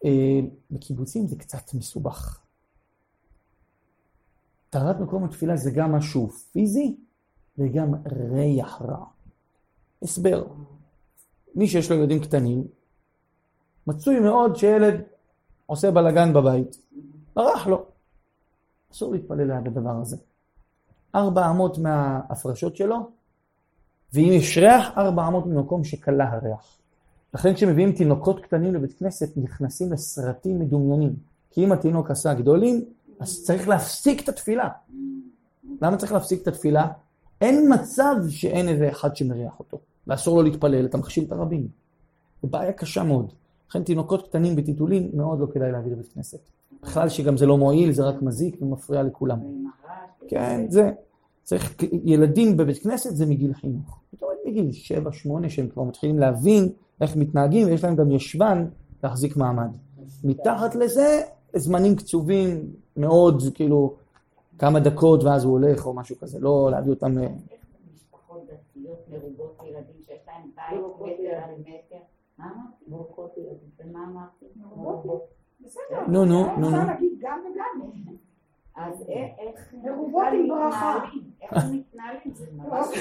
אה, בקיבוצים זה קצת מסובך. טהרת מקום התפילה זה גם משהו פיזי וגם ריח רע. הסבר. מי שיש לו ילדים קטנים, מצוי מאוד שילד עושה בלאגן בבית. ברח לו. אסור להתפלל ליד הדבר הזה. ארבע אמות מההפרשות שלו, ואם יש ריח, ארבע אמות ממקום שכלה הריח. לכן כשמביאים תינוקות קטנים לבית כנסת, נכנסים לסרטים מדומיינים. כי אם התינוק עשה גדולים, אז צריך להפסיק את התפילה. למה צריך להפסיק את התפילה? אין מצב שאין איזה אחד שמריח אותו, ואסור לו להתפלל, אתה מכשיל את הרבים. זו בעיה קשה מאוד. לכן תינוקות קטנים בטיטולים מאוד לא כדאי להביא לבית כנסת. בכלל שגם זה לא מועיל, זה רק מזיק ומפריע לכולם. כן, זה. צריך, ילדים בבית כנסת זה מגיל חינוך. זאת אומרת, מגיל 7-8 שהם כבר מתחילים להבין איך מתנהגים, ויש להם גם ישבן להחזיק מעמד. מתחת לזה, זמנים קצובים, מאוד, כאילו, כמה דקות ואז הוא הולך או משהו כזה, לא להביא אותם... אה, משפחות דתיות מרובות ילדים שיש להם בית מטר על מטר. מה אמרתי? מרובות ילדים. ומה אמרתי? נו, נו, נו, נו. גם וגם. אז איך מרובות עם ברכה. איך מתנהלים?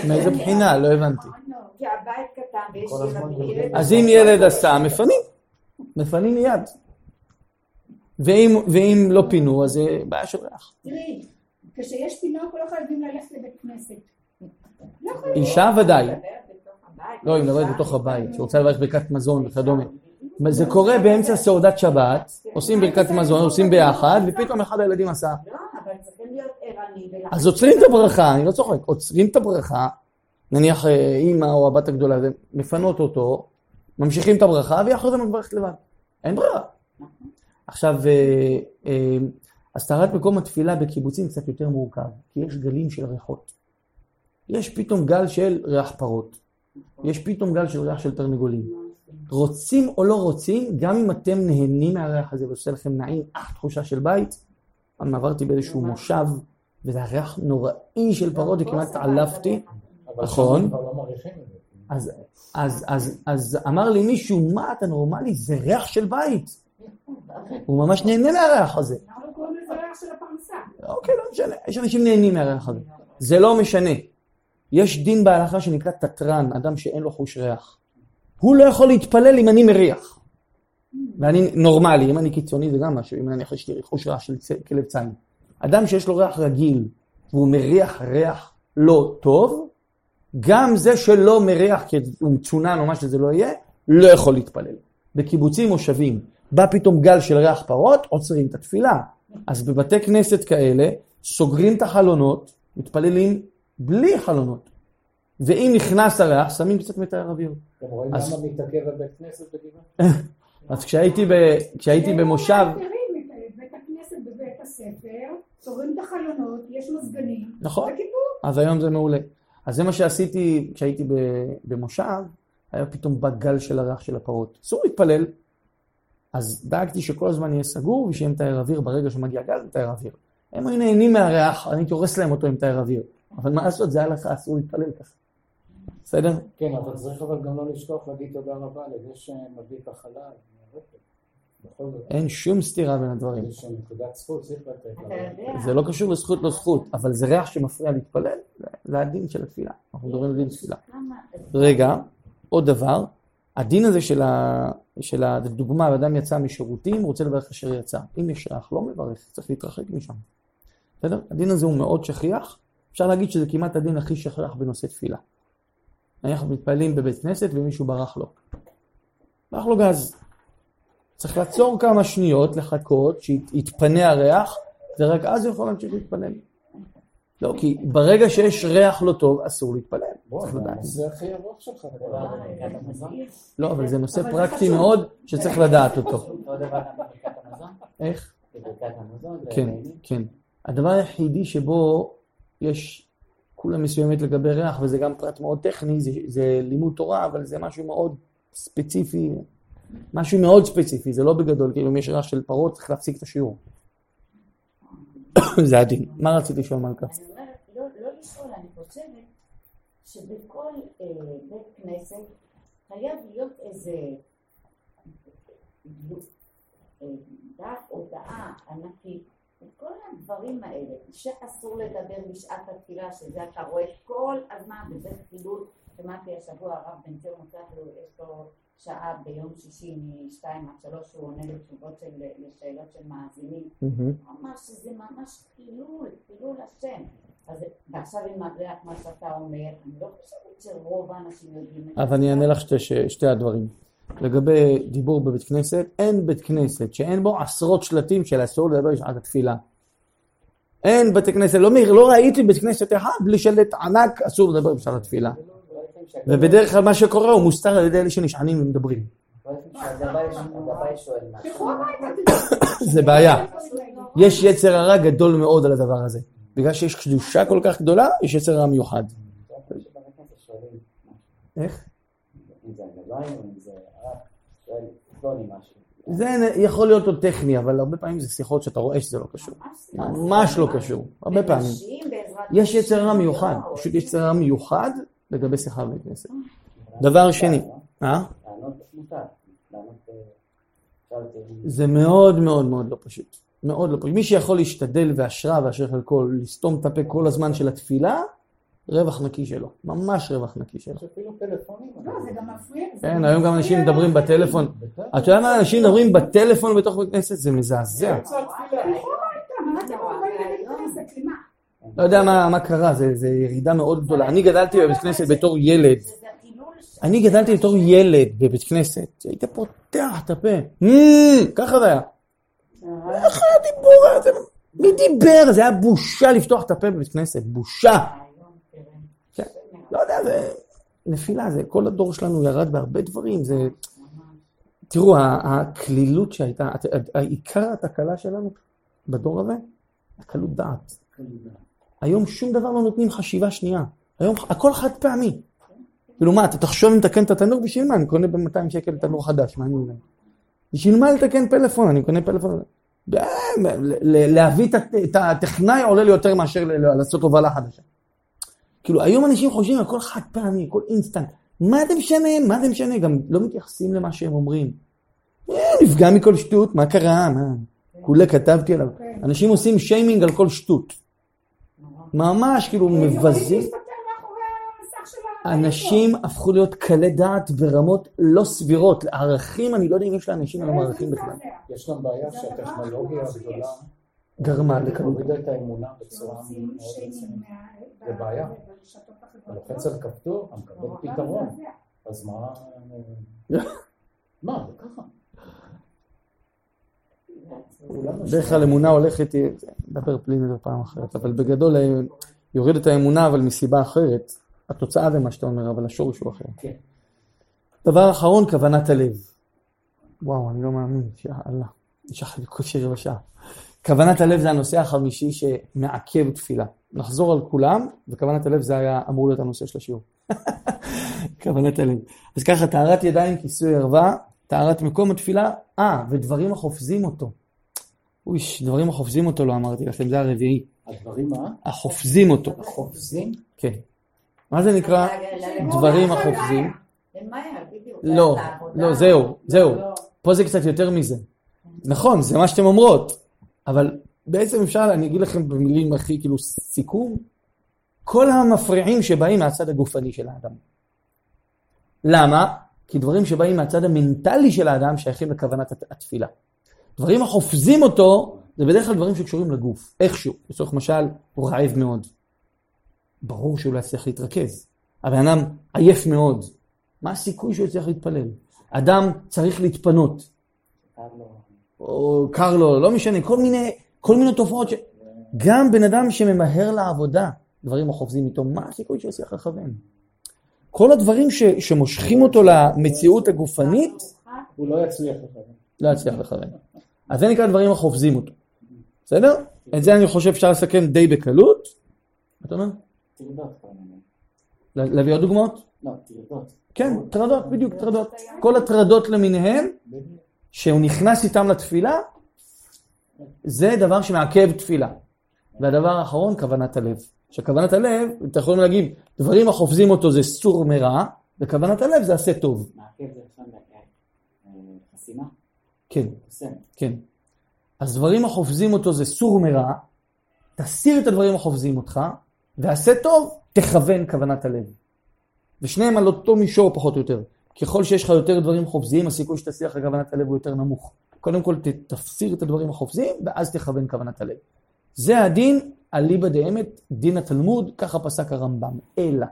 מאיזה בחינה? לא הבנתי. כי הבית קטן ויש ילדים. אז אם ילד עשה, מפנים. מפנים מיד. ואם, ואם לא פינו, אז זה בעיה של ריח. תראי, כשיש פינוק לא חייבים ללכת לבית כנסת. לא אישה ודאי. לא, היא מדברת בתוך הבית, שרוצה לברך ברכת מזון וכדומה. זה קורה באמצע סעודת שבת, עושים ברכת מזון, עושים ביחד, ופתאום אחד הילדים עשה. לא, אבל צריכים להיות ערניים. אז עוצרים את הברכה, אני לא צוחק, עוצרים את הברכה, נניח אה, אימא או הבת הגדולה, מפנות אותו, ממשיכים את הברכה, והיא אחרי זה מברכת לבד. אין ברירה. עכשיו, אה, אה, הסתרת מקום התפילה בקיבוצים קצת יותר מורכב, כי יש גלים של ריחות. יש פתאום גל של ריח פרות, יש פתאום גל של ריח של תרנגולים, רוצים או לא רוצים, גם אם אתם נהנים מהריח הזה ועושה לכם נעים, אך תחושה של בית, פעם עברתי באיזשהו מושב, וזה היה ריח נוראי של פרות וכמעט התעלפתי. אבל נכון. לא אז אמר לי מישהו, מה אתה נורמלי? זה ריח של בית. הוא ממש נהנה מהריח הזה. אנחנו קוראים לזה ריח של הפרנסה. אוקיי, לא משנה, יש אנשים נהנים מהריח הזה. זה לא משנה. יש דין בהלכה שנקרא תתרן, אדם שאין לו חוש ריח. הוא לא יכול להתפלל אם אני מריח. ואני נורמלי, אם אני קיצוני זה גם משהו, אם נניח יש לי חוש ריח של כלב ציים. אדם שיש לו ריח רגיל והוא מריח ריח לא טוב, גם זה שלא מריח כי הוא מצונן או מה שזה לא יהיה, לא יכול להתפלל. בקיבוצים מושבים, בא פתאום גל של ריח פרות, עוצרים את התפילה. אז בבתי כנסת כאלה, סוגרים את החלונות, מתפללים בלי חלונות. ואם נכנס הריח, שמים קצת מתאר אוויר. אתם רואים אז- למה מתעכב הבית כנסת בגבעה? אז כשהייתי, ב, כשהייתי במושב, בית הכנסת בבית הספר, סוגרים את החלונות, יש מזגנים. נכון, וכיפור. אז היום זה מעולה. אז זה מה שעשיתי כשהייתי במושב, היה פתאום בא גל של הריח של הפרות. אסור להתפלל, אז דאגתי שכל הזמן יהיה סגור ושיהיה מתאר אוויר ברגע שמגיע גל, מתאר אוויר. הם היו נהנים מהריח, אני הייתי הורס להם אותו עם מתאר אוויר. אבל מה לעשות, זה הלכה, אסור להתפלל ככה. בסדר? כן, אבל צריך אבל גם לא לשכוח להגיד תודה רבה לזה שמביא את החלל אין שום סתירה בין הדברים. יודע, זה לא קשור לזכות לא זכות, אבל זה ריח שמפריע להתפלל, זה- הדין של התפילה. אנחנו מדברים על דין תפילה. רגע, עוד דבר, הדין הזה של ה... של ה... דוגמה, אדם יצא משירותים, רוצה לברך אשר יצא. אם יש ריח, לא מברך, צריך להתרחק משם. בסדר? הדין הזה הוא מאוד שכיח, אפשר להגיד שזה כמעט הדין הכי שכיח בנושא תפילה. אנחנו מתפללים בבית כנסת ומישהו ברח לו. ברח לו גז. צריך לעצור כמה שניות, לחכות, שיתפנה הריח, ורק אז הוא יכול להמשיך להתפלל. לא, כי ברגע שיש ריח לא טוב, אסור להתפלל. זה הכי ארוך שלך. לא, אבל זה נושא פרקטי. מאוד שצריך לדעת אותו. איך? כן? כן. הדבר היחידי שבו יש כולה מסוימת לגבי ריח, וזה גם פרט מאוד טכני, זה, זה לימוד תורה, אבל זה משהו מאוד ספציפי, משהו מאוד ספציפי, זה לא בגדול, כאילו אם יש ריח של פרות צריך להפסיק את השיעור. זה הדין. מה רצית לשאול מלכה? אני אומרת, לא, לא לשאול, אני חושבת שבכל אה, בית כנסת חייב להיות איזה אה, דף הודעה ענקית. כל הדברים האלה, שאסור לדבר בשעת התפילה, שזה אתה רואה כל הזמן, וזה חילול, שמעתי השבוע הרב בן ציון מוצח לו, יש לו שעה ביום שישי משתיים עד שלוש, הוא עונה לתשובות של, לשאלות של מאזינים. מהמם. ממש, זה ממש חילול, חילול השם. אז ועכשיו עם הריח, מה שאתה אומר, אני לא חושבת שרוב האנשים יודעים את זה. אז אני אענה לך שתי, שתי הדברים. לגבי דיבור בבית כנסת, אין בית כנסת שאין בו עשרות שלטים של אסור לדבר בשעת התפילה. אין בתי כנסת, לא, לא ראיתי בית כנסת אחד בלי שלט ענק אסור לדבר בשעת התפילה. ובדרך כלל מה שקורה הוא מוסתר על ידי אלה שנשענים ומדברים. זה בעיה. יש יצר הרע גדול מאוד על הדבר הזה. בגלל שיש קדושה כל כך גדולה, יש יצר רע מיוחד. איך? זה יכול להיות עוד טכני, אבל הרבה פעמים זה שיחות שאתה רואה שזה לא קשור. ממש לא קשור, הרבה פעמים. יש יצר רע מיוחד, פשוט יש יצר רע מיוחד לגבי שיחה בבית כנסת. דבר שני, אה? אה, זה מאוד מאוד מאוד לא פשוט. מאוד לא פשוט. מי שיכול להשתדל והשראה ואשר חלקו לסתום את הפה כל הזמן של התפילה, רווח נקי שלו. ממש רווח נקי שלו. יש אפילו טלפונים. לא, זה גם מפריע. זה כן, היום גם אנשים מדברים. בטלפון. אתה יודע מה אנשים מדברים בטלפון בתוך בית כנסת? זה מזעזע. באמצע התפילה. תלכו הביתה, מה אתם באים לבית כנסת? למה? לא יודע מה מה קרה, זה ירידה מאוד גדולה. אני גדלתי בבית כנסת בתור ילד. אני גדלתי בתור ילד בבית כנסת. היית פותח את הפה. ככה זה היה. איך היה דיבור הזה? מי דיבר? זה היה בושה לפתוח את הפה בבית כנסת. בושה. כן. לא יודע, זה נפילה, זה כל הדור שלנו ירד בהרבה דברים, זה... תראו, הקלילות שהייתה, העיקר התקלה שלנו בדור הזה, הקלות דעת. היום שום דבר לא נותנים חשיבה שנייה. היום הכל חד פעמי. כאילו מה, אתה תחשוב אם לתקן את התנור, בשביל מה? אני קונה ב-200 שקל תנור חדש, מה אני אומר? בשביל מה לתקן פלאפון? אני קונה פלאפון. להביא את הט- את הטכנאי עולה לי יותר מאשר לעשות הובלה חדשה. כאילו, היום אנשים חושבים הכל חד פעמי, הכל אינסטנט. מה זה משנה? מה זה משנה? גם לא מתייחסים למה שהם אומרים. אה, נפגע מכל שטות, מה קרה? מה? כולה כתבתי עליו. אנשים עושים שיימינג על כל שטות. ממש, כאילו, מבזים. אנשים הפכו להיות קלי דעת ברמות לא סבירות. ערכים, אני לא יודע אם יש לאנשים היום ערכים בכלל. יש גם בעיה שהטכנולוגיה הגדולה גרמה לקלות. הורידה את האמונה בצורה מאוד רצינית. זה בעיה. אתה לוחץ על כפתור, אתה מקבל פתרון. אז מה... מה, זה ככה. בדרך כלל אמונה הולכת, נדבר פליני זה פעם אחרת, אבל בגדול אה, יוריד את האמונה, אבל מסיבה אחרת. התוצאה זה מה שאתה אומר, אבל השורש הוא אחר. כן. דבר אחרון, כוונת הלב. וואו, אני לא מאמין, יאללה. יש לך קושי רבע שעה. כוונת הלב זה הנושא החמישי שמעכב תפילה. נחזור על כולם, וכוונת הלב זה היה אמור להיות הנושא של השיעור. כוונת הלב. אז ככה, טהרת ידיים, כיסוי ערווה, טהרת מקום התפילה, אה, ודברים החופזים אותו. אויש, דברים החופזים אותו לא אמרתי לכם, זה הרביעי. הדברים מה? החופזים אותו. חופזים? כן. מה זה נקרא דברים החופזים? לא. לא, זהו, זהו. פה זה קצת יותר מזה. נכון, זה מה שאתן אומרות, אבל בעצם אפשר, אני אגיד לכם במילים הכי כאילו סיכום, כל המפריעים שבאים מהצד הגופני של האדם. למה? כי דברים שבאים מהצד המנטלי של האדם שייכים לכוונת הת- התפילה. דברים החופזים אותו, זה בדרך כלל דברים שקשורים לגוף, איכשהו. לצורך משל, הוא רעב מאוד. ברור שהוא לא יצליח להתרכז. הבן אדם עייף מאוד. מה הסיכוי שהוא יצליח להתפלל? אדם צריך להתפנות. או קר לו, לא משנה, כל מיני, כל מיני תופעות ש... גם בן אדם שממהר לעבודה, דברים החופזים איתו, מה הסיכוי שהוא יצליח לכוון? כל הדברים ש, שמושכים אותו למציאות הגופנית, הוא לא יצליח לכוון. לא יצליח לכוון. אז זה נקרא דברים החופזים אותו. בסדר? את זה אני חושב אפשר לסכם די בקלות. מה אתה אומר? להביא עוד דוגמאות? לא, טרדות. כן, טרדות, בדיוק, טרדות. כל הטרדות למיניהן, שהוא נכנס איתם לתפילה, זה דבר שמעכב תפילה. והדבר האחרון, כוונת הלב. שכוונת הלב, אתם יכולים להגיד, דברים החופזים אותו זה סור מרע, וכוונת הלב זה עשה טוב. מעכב זה אה, חסימה? כן, חוסם. כן. אז דברים החופזים אותו זה סור מרע, תסיר את הדברים החופזים אותך, ועשה טוב, תכוון כוונת הלב. ושניהם על אותו מישור פחות או יותר. ככל שיש לך יותר דברים חופזיים, הסיכוי שתצליח לכוונת הלב הוא יותר נמוך. קודם כל תפסיר את הדברים החופזיים, ואז תכוון כוונת הלב. זה הדין, אליבא דאמת, דין התלמוד, ככה פסק הרמב"ם. אלא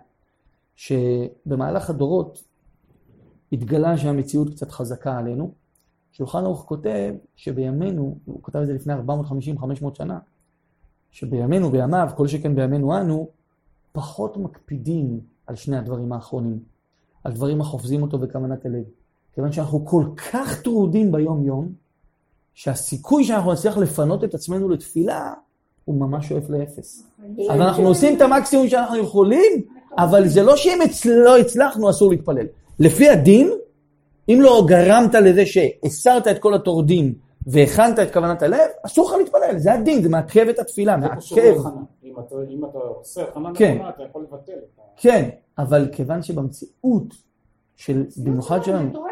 שבמהלך הדורות התגלה שהמציאות קצת חזקה עלינו. שולחן ערוך כותב שבימינו, הוא כתב את זה לפני 450-500 שנה, שבימינו, בימיו, כל שכן בימינו אנו, פחות מקפידים על שני הדברים האחרונים, על דברים החופזים אותו בכוונת הלב. כיוון שאנחנו כל כך טרודים ביום-יום, שהסיכוי שאנחנו נצליח לפנות את עצמנו לתפילה, הוא ממש שואף לאפס. אז אנחנו עושים את המקסימום שאנחנו יכולים, אבל זה לא שאם לא הצלחנו, אסור להתפלל. לפי הדין, אם לא גרמת לזה שהסרת את כל הטורדים והכנת את כוונת הלב, אסור לך להתפלל, זה הדין, זה מעכב את התפילה, מעכב. אם אתה- עושה הכנה כן. נכונה, אתה יכול לבטל את ה... כן, אבל כיוון שבמציאות של, במיוחד שלנו,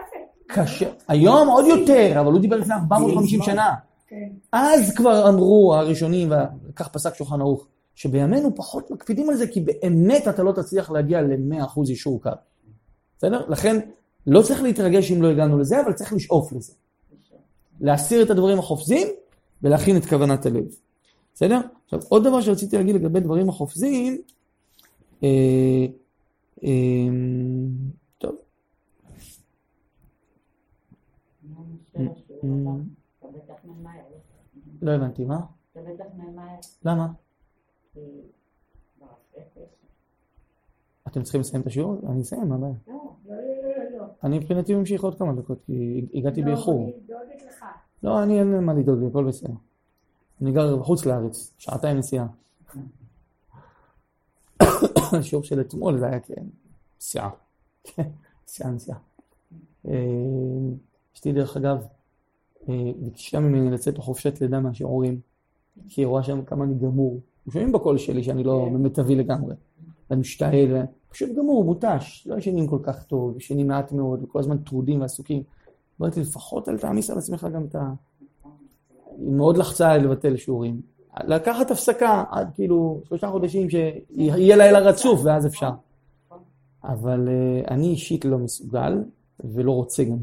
קשה, היום עוד יותר, אבל הוא דיבר לפני 450 שנה. כן. אז כבר אמרו הראשונים, וכך פסק שולחן ערוך, שבימינו פחות מקפידים על זה, כי באמת אתה לא תצליח להגיע ל-100% אישור קו. בסדר? לכן, לא צריך להתרגש אם לא הגענו לזה, אבל צריך לשאוף לזה. להסיר את הדברים החופזים ולהכין את כוונת הלב. בסדר? עכשיו, עוד דבר שרציתי להגיד לגבי דברים החופזים, אה, אה, טוב. לא הבנתי, מה? ממהר. למה? אתם צריכים לסיים את השיעור? אני אסיים, מה הבעיה? לא, לא, לא. אני מבחינתי ממשיך עוד כמה דקות, כי הגעתי באיחור. לא, אני אין מה לדאוג לי, הכל בסדר. אני גר בחוץ לארץ, שעתיים נסיעה. השיעור של אתמול זה היה כן, פסיעה. כן, סיאנסיה. אה, אשתי דרך אגב, אה, ביקשה ממני לצאת לחופשת לידה מהשיעורים, כי היא רואה שם כמה אני גמור. שומעים בקול שלי שאני לא כן. במיטבי לגמרי. ואני משתעל, פשוט גמור, מותש, לא ישנים כל כך טוב, ישנים מעט מאוד, וכל הזמן טרודים ועסוקים. אמרתי, לפחות אל תעמיס על עצמך גם את ה... היא מאוד לחצה לבטל שיעורים. לקחת הפסקה עד כאילו שלושה חודשים שיהיה לילה רצוף ואז אפשר. אבל uh, אני אישית לא מסוגל ולא רוצה גם,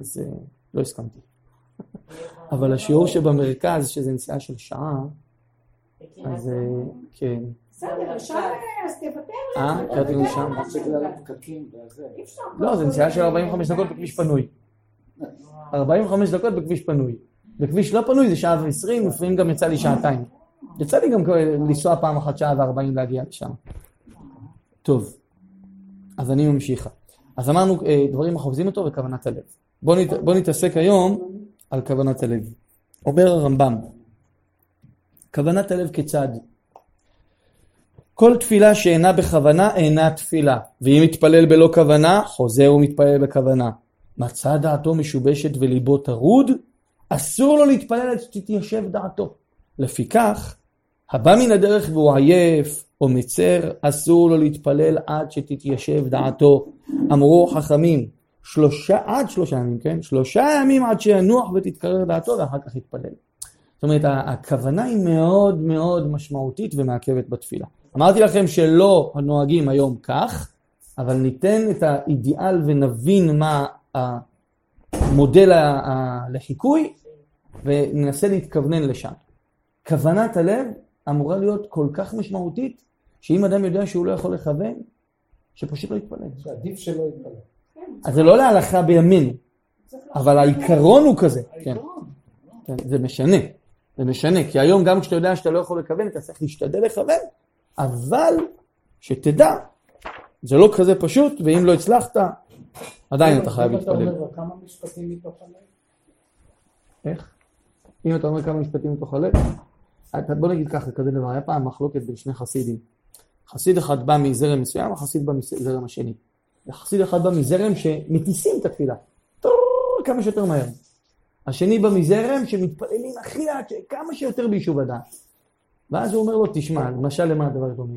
אז uh, לא הסכמתי. אבל השיעור שבמרכז, שזה נסיעה של שעה, אז uh, כן. בסדר, אפשר אז תוותר אה, לעצמך, המשהו. הפקקים והזה. אי אפשר לא, נסיעה של 45 דקות בכביש פנוי. 45 דקות בכביש פנוי. בכביש לא פנוי זה שעה ועשרים, לפעמים גם יצא לי שעתיים. יצא לי גם לנסוע פעם אחת שעה וארבעים להגיע לשם. טוב, אז אני ממשיכה. אז אמרנו אה, דברים החופזים אותו וכוונת הלב. בואו נת, בוא נתעסק היום על כוונת הלב. אומר הרמב"ם, כוונת הלב כיצד? כל תפילה שאינה בכוונה אינה תפילה, ואם מתפלל בלא כוונה, חוזר ומתפלל בכוונה. מצא דעתו משובשת וליבו טרוד, אסור לו להתפלל עד שתתיישב דעתו. לפיכך, הבא מן הדרך והוא עייף או מצר, אסור לו להתפלל עד שתתיישב דעתו. אמרו חכמים, שלושה, עד שלושה ימים, כן? שלושה ימים עד שינוח ותתקרר דעתו ואחר כך יתפלל. זאת אומרת, הכוונה היא מאוד מאוד משמעותית ומעכבת בתפילה. אמרתי לכם שלא נוהגים היום כך, אבל ניתן את האידיאל ונבין מה המודל ה- ה- לחיקוי וננסה להתכוונן לשם. כוונת הלב אמורה להיות כל כך משמעותית, שאם אדם יודע שהוא לא יכול לכוון, שפשוט לא יתפלל. שעדיף שלא יתפלל. כן, אז זה לא להלכה בימינו, אבל העיקרון הוא כזה. כן. כן, זה משנה, זה משנה, כי היום גם כשאתה יודע שאתה לא יכול לכוון, אתה צריך להשתדל לכוון, אבל שתדע, זה לא כזה פשוט, ואם לא הצלחת, עדיין אתה חייב אם אתה להתפלל. אומר כמה משפטים מתוך הלב? איך? אם אתה אומר כמה משפטים מתוך הלב, אתה- בוא נגיד ככה, כזה דבר, היה פעם מחלוקת בין שני חסידים. חסיד אחד בא מזרם מסוים, החסיד בא מזרם השני. וחסיד אחד בא מזרם שמטיסים את התפילה, כמה שיותר מהר. השני בא מזרם שמתפללים הכי לאט, ש- כמה שיותר ביישוב הדעת. ואז הוא אומר לו, תשמע, למשל למה הדבר דומה?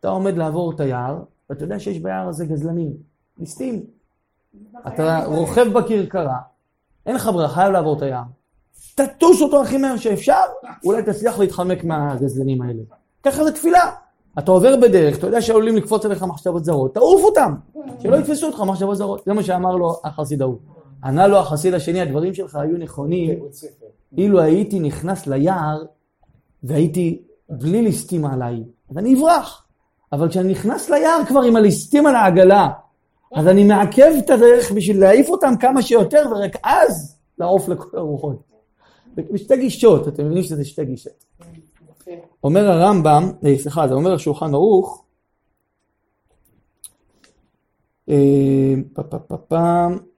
אתה עומד לעבור את היער, ואתה יודע שיש ביער הזה גזלנים, ליסטים. אתה רוכב בכרכרה, אין לך ברירה, חייב לעבור את היער. תטוש אותו הכי מהר שאפשר, אולי תצליח להתחמק מהגזלנים האלה. ככה זה תפילה. אתה עובר בדרך, אתה יודע שעלולים לקפוץ עליך מחשבות זרות, תעוף אותם, שלא יתפסו אותך מחשבות זרות. זה מה שאמר לו החסיד ההוא. ענה לו החסיד השני, הדברים שלך היו נכונים. אילו הייתי נכנס ליער והייתי בלי ליסטים עליי, אז אני אברח. אבל כשאני נכנס ליער כבר עם הליסטים על העגלה, אז אני מעכב את הדרך בשביל להעיף אותם כמה שיותר, ורק אז לעוף לכל הרוחות. בשתי גישות, אתם מבינים שזה שתי גישות. אומר הרמב"ם, אה, סליחה, זה אומר השולחן ערוך, אה, פה פה פה פה, מהמם.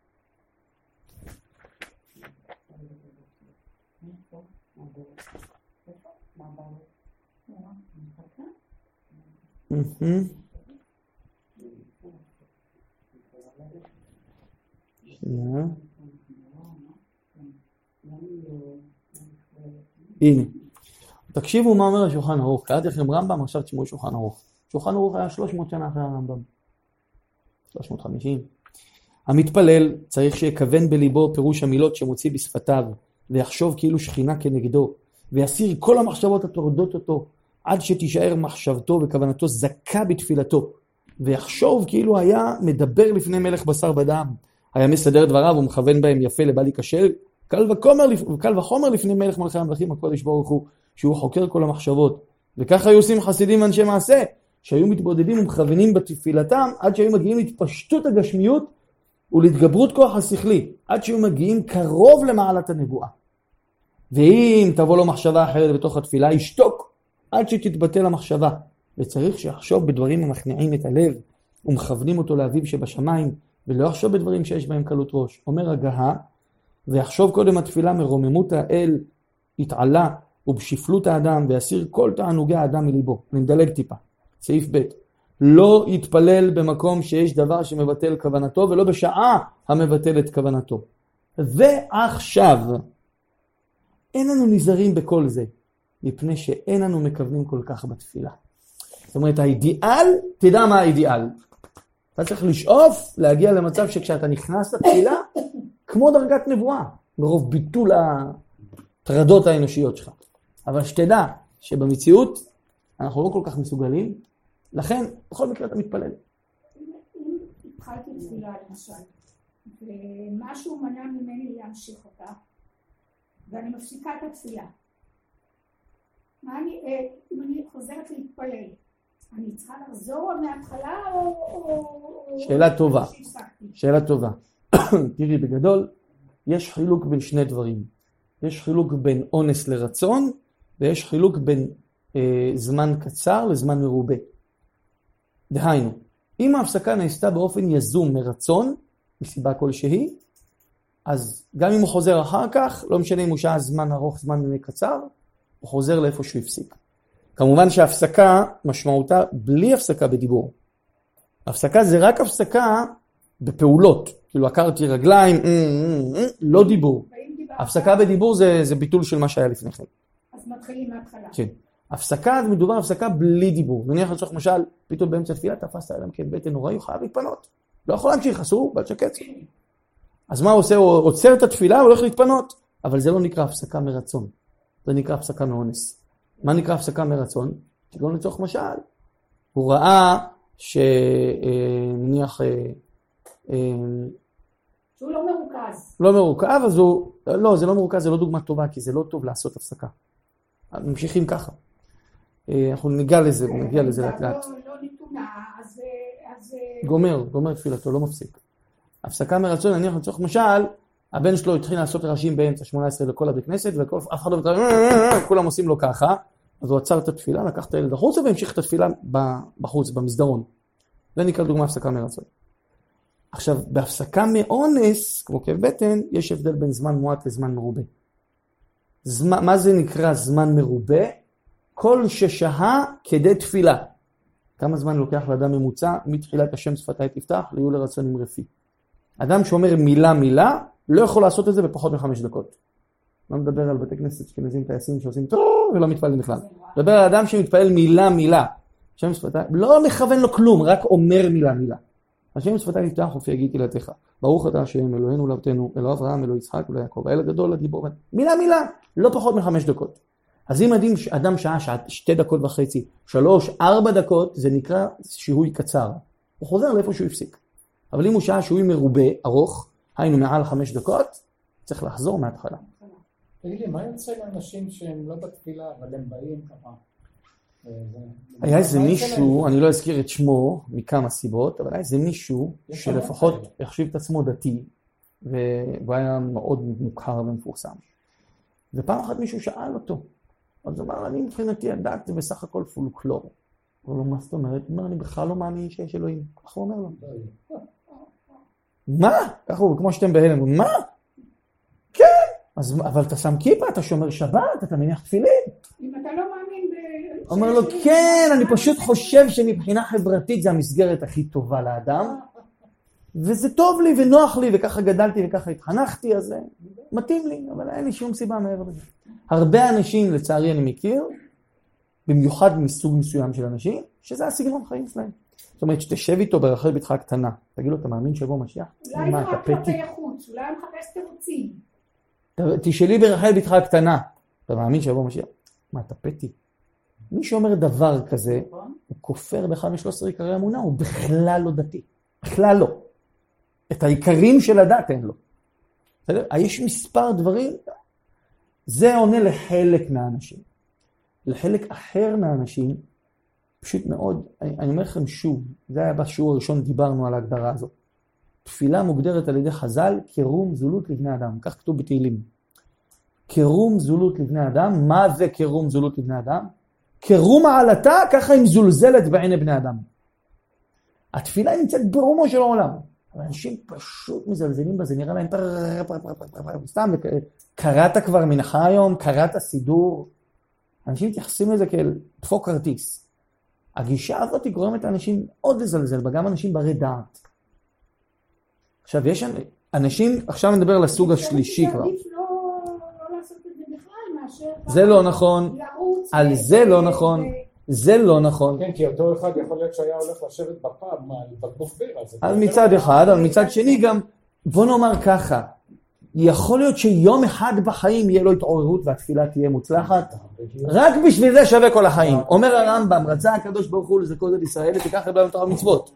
שנייה. הנה. תקשיבו מה אומר השולחן ערוך. קראתי לכם רמב"ם, עכשיו תשמעו שולחן ערוך. שולחן ערוך היה 300 שנה אחרי הרמב"ם. 350. המתפלל צריך שיכוון בליבו פירוש המילות שמוציא בשפתיו, ויחשוב כאילו שכינה כנגדו, ויסיר כל המחשבות הטורדות אותו, עד שתישאר מחשבתו וכוונתו זכה בתפילתו, ויחשוב כאילו היה מדבר לפני מלך בשר ודם, היה מסדר דבריו ומכוון בהם יפה לבל ייכשל, קל וחומר, קל וחומר לפני מלך מלכי המלכים הקודש ברוך הוא, שהוא חוקר כל המחשבות. וככה היו עושים חסידים ואנשי מעשה, שהיו מתבודדים ומכוונים בתפילתם עד שהיו מגיעים להתפשטות הגשמיות ולהתגברות כוח השכלי, עד שהיו מגיעים קרוב למעלת הנבואה. ואם תבוא לו מחשבה אחרת בתוך התפילה, ישתוק עד שתתבטל המחשבה. וצריך שיחשוב בדברים המכניעים את הלב ומכוונים אותו לאביו שבשמיים, ולא יחשוב בדברים שיש בהם קלות ראש. אומר הגהה, ויחשוב קודם התפילה מרוממות האל יתעלה ובשפלות האדם, ויסיר כל תענוגי האדם מליבו. אני מדלג טיפה. סעיף ב' לא יתפלל במקום שיש דבר שמבטל כוונתו, ולא בשעה המבטל את כוונתו. ועכשיו, אין לנו נזהרים בכל זה, מפני שאין לנו מכוונים כל כך בתפילה. זאת אומרת, האידיאל, תדע מה האידיאל. אתה צריך לשאוף להגיע למצב שכשאתה נכנס לתפילה, כמו דרגת נבואה, מרוב ביטול הטרדות האנושיות שלך. אבל שתדע שבמציאות אנחנו לא כל כך מסוגלים, לכן בכל מקרה אתה מתפלל. אם התחלתי תפילה למשל, ומשהו מנע ממני להמשיך אותה, ואני מפסיקה את התפילה. מה אני, אה, אם אני חוזרת להתפלל, אני צריכה לחזור מההתחלה או... שאלה טובה. שאלה טובה. תראי, בגדול, יש חילוק בין שני דברים. יש חילוק בין אונס לרצון, ויש חילוק בין אה, זמן קצר לזמן מרובה. דהיינו, אם ההפסקה נעשתה באופן יזום מרצון, מסיבה כלשהי, אז גם אם הוא חוזר אחר כך, לא משנה אם הוא שעה זמן ארוך, זמן קצר, הוא חוזר לאיפה שהוא הפסיק. כמובן שהפסקה משמעותה בלי הפסקה בדיבור. הפסקה זה רק הפסקה בפעולות, כאילו עקרתי רגליים, אה, אה, אה, לא דיבור. הפסקה בדיבור זה, זה ביטול של מה שהיה לפני כן. אז מתחילים מההתחלה. כן. הפסקה, מדובר הפסקה בלי דיבור. נניח לצורך למשל, פתאום באמצע תפילה תפסת אדם כאב בטן נוראי, הוא חייב להתפנות. לא יכול להמשיך, אסור, בל שקט. אז מה הוא עושה? הוא עוצר את התפילה, הוא הולך להתפנות. אבל זה לא נקרא הפסקה מרצון, זה נקרא הפסקה מאונס. מה נקרא הפסקה מרצון? כגון לצורך משל, הוא ראה שנניח... אה, אה, שהוא לא מרוכז. לא מרוכז, אז הוא... לא, זה לא מרוכז, זה לא דוגמה טובה, כי זה לא טוב לעשות הפסקה. ממשיכים ככה. אה, אנחנו ניגע לזה, נגיע לזה לאט לאט. לא, לא. גומר, גומר תפילתו, לא מפסיק. הפסקה מרצון, נניח לצורך משל, הבן שלו התחיל לעשות רעשים באמצע 18 לכל הבית כנסת, ואף אחד לא מתחיל, כולם עושים לו ככה, אז הוא עצר את התפילה, לקח את הילד החוצה והמשיך את התפילה בחוץ, במסדרון. זה נקרא דוגמה הפסקה מרצון. עכשיו, בהפסקה מאונס, כמו כאב בטן, יש הבדל בין זמן מועט לזמן מרובה. זמן, מה זה נקרא זמן מרובה? כל ששהה כדי תפילה. כמה זמן לוקח לאדם ממוצע מתחילת השם שפתיי תפתח ליהיו לרצון עם רפי. אדם שאומר מילה מילה, לא יכול לעשות את זה בפחות מחמש דקות. לא מדבר על בתי כנסת אשכנזים טייסים שעושים טוב ולא מתפללים בכלל. מדבר על אדם שמתפלל מילה מילה. השם שפתיי, לא מכוון לו כלום, רק אומר מילה מילה. השם שפתיי יפתח ופי יגיד תהילתך. ברוך אתה השם אלוהינו לאבותינו, אלוה אברהם, אלוה יצחק, אלוה יעקב, האל הגדול, הגיבור. מילה מילה, לא פחות מחמש דקות. אז אם אדם, אדם שעה, שעה, שתי דקות וחצי, שלוש, ארבע דקות, זה נקרא שיהוי קצר. הוא חוזר לאיפה שהוא הפסיק. אבל אם הוא שעה שיהוי מרובה, ארוך, היינו מעל חמש דקות, צריך לחזור מההתחלה. תגיד לי, מה יוצא לאנשים שהם לא בתפילה, אבל הם באים ככה? היה איזה מישהו, אני לא אזכיר את שמו מכמה סיבות, אבל היה איזה מישהו שלפחות החשיב את עצמו דתי, והוא היה מאוד מוכר ומפורסם. ופעם אחת מישהו שאל אותו, אז הוא אמר, אני מבחינתי הדת זה בסך הכל פולקלור. הוא אומר מה זאת אומרת? הוא אומר, אני בכלל לא מאמין שיש אלוהים. ככה הוא אומר לו. מה? ככה הוא, כמו שאתם בהלם, מה? כן, אז, אבל אתה שם כיפה, אתה שומר שבת, אתה מניח תפילין. אם אתה לא מאמין ב... אומר לו, כן, אני פשוט חושב שמבחינה חברתית זה המסגרת הכי טובה לאדם, וזה טוב לי ונוח לי, וככה גדלתי וככה התחנכתי, אז מתאים לי, אבל אין לי שום סיבה מעבר לזה. הרבה אנשים, לצערי אני מכיר, במיוחד מסוג מסוים של אנשים, שזה הסגנון חיים שלהם. זאת אומרת, שתשב איתו ברחל בתך הקטנה, תגיד לו, אתה מאמין שיבוא משיח? אולי זה רק כלפי חוץ, אולי הוא מחפש תירוצים. תשאלי ברחל בתך הקטנה, אתה מאמין שיבוא משיח? מה, אתה פתי? מי שאומר דבר כזה, הוא כופר באחד משלוש עשרה עיקרי אמונה, הוא בכלל לא דתי. בכלל לא. את העיקרים של הדת אין לו. בסדר? יש מספר דברים, זה עונה לחלק מהאנשים. לחלק אחר מהאנשים, פשוט מאוד, אני, אומר לכם שוב, זה היה בשיעור הראשון, דיברנו על ההגדרה הזאת. תפילה מוגדרת על ידי חז"ל כרום זולות לבני אדם, כך כתוב בתהילים. כרום זולות לבני אדם, מה זה כרום זולות לבני אדם? כרום העלתה, ככה היא מזולזלת בעיני בני אדם. התפילה נמצאת ברומו של העולם. אנשים פשוט מזלזלים בזה, נראה להם סתם, קראת כבר מנחה היום, קראת סידור. אנשים מתייחסים לזה כאל דפוק כרטיס. הגישה הזאת היא גורמת לאנשים עוד לזלזל בה, גם אנשים ברי דעת. עכשיו, יש אנשים, עכשיו נדבר על הסוג השלישי כבר. עדיף לא לא לעשות את זה בכלל מאשר... זה לא נכון, על זה לא נכון. זה לא נכון. כן, כי אותו אחד יכול להיות שהיה הולך לשבת בפאב על בקבוק בירה. אז מצד. אחד, אבל מצד שני גם, בוא נאמר ככה, יכול להיות שיום אחד בחיים יהיה לו התעוררות והתפילה תהיה מוצלחת. רק בשביל זה שווה כל החיים. אומר הרמב"ם, רצה הקדוש ברוך הוא לזכות את ישראל, ותיקח הרבה מתוך המצוות.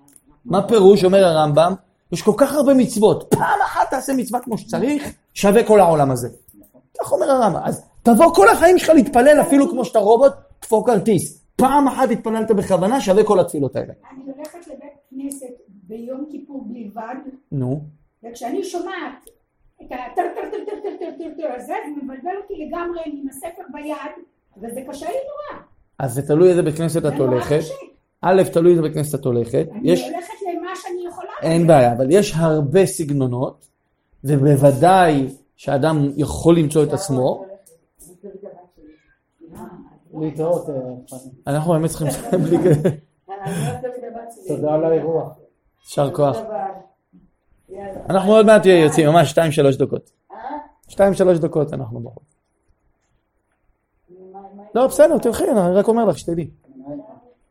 מה פירוש, אומר הרמב"ם, יש כל כך הרבה מצוות, פעם אחת תעשה מצווה כמו שצריך, שווה כל העולם הזה. כך אומר הרמב"ם. אז תבוא כל החיים שלך להתפלל, אפילו כמו שאתה רובוט, תפור כרטיס. פעם אחת התפללת בכוונה, שווה כל התפילות האלה. אני הולכת לבית כנסת ביום כיפור בלבד, נו, וכשאני שומעת את הטרטרטרטרטרטרטר הזה, זה מבלבל אותי לגמרי עם הספר ביד, וזה קשה לי נורא. אז זה תלוי איזה בית כנסת את הולכת. א', תלוי איזה בית כנסת את הולכת. אני הולכת למה שאני יכולה. אין בעיה, אבל יש הרבה סגנונות, ובוודאי שאדם יכול למצוא את עצמו. להתראות, אה, אנחנו באמת צריכים תודה על האירוע. יישר כוח. אנחנו עוד מעט יוצאים, ממש שתיים שלוש דקות. שתיים שלוש דקות אנחנו בחוץ. לא, בסדר, תלכי, אני רק אומר לך שתדעי.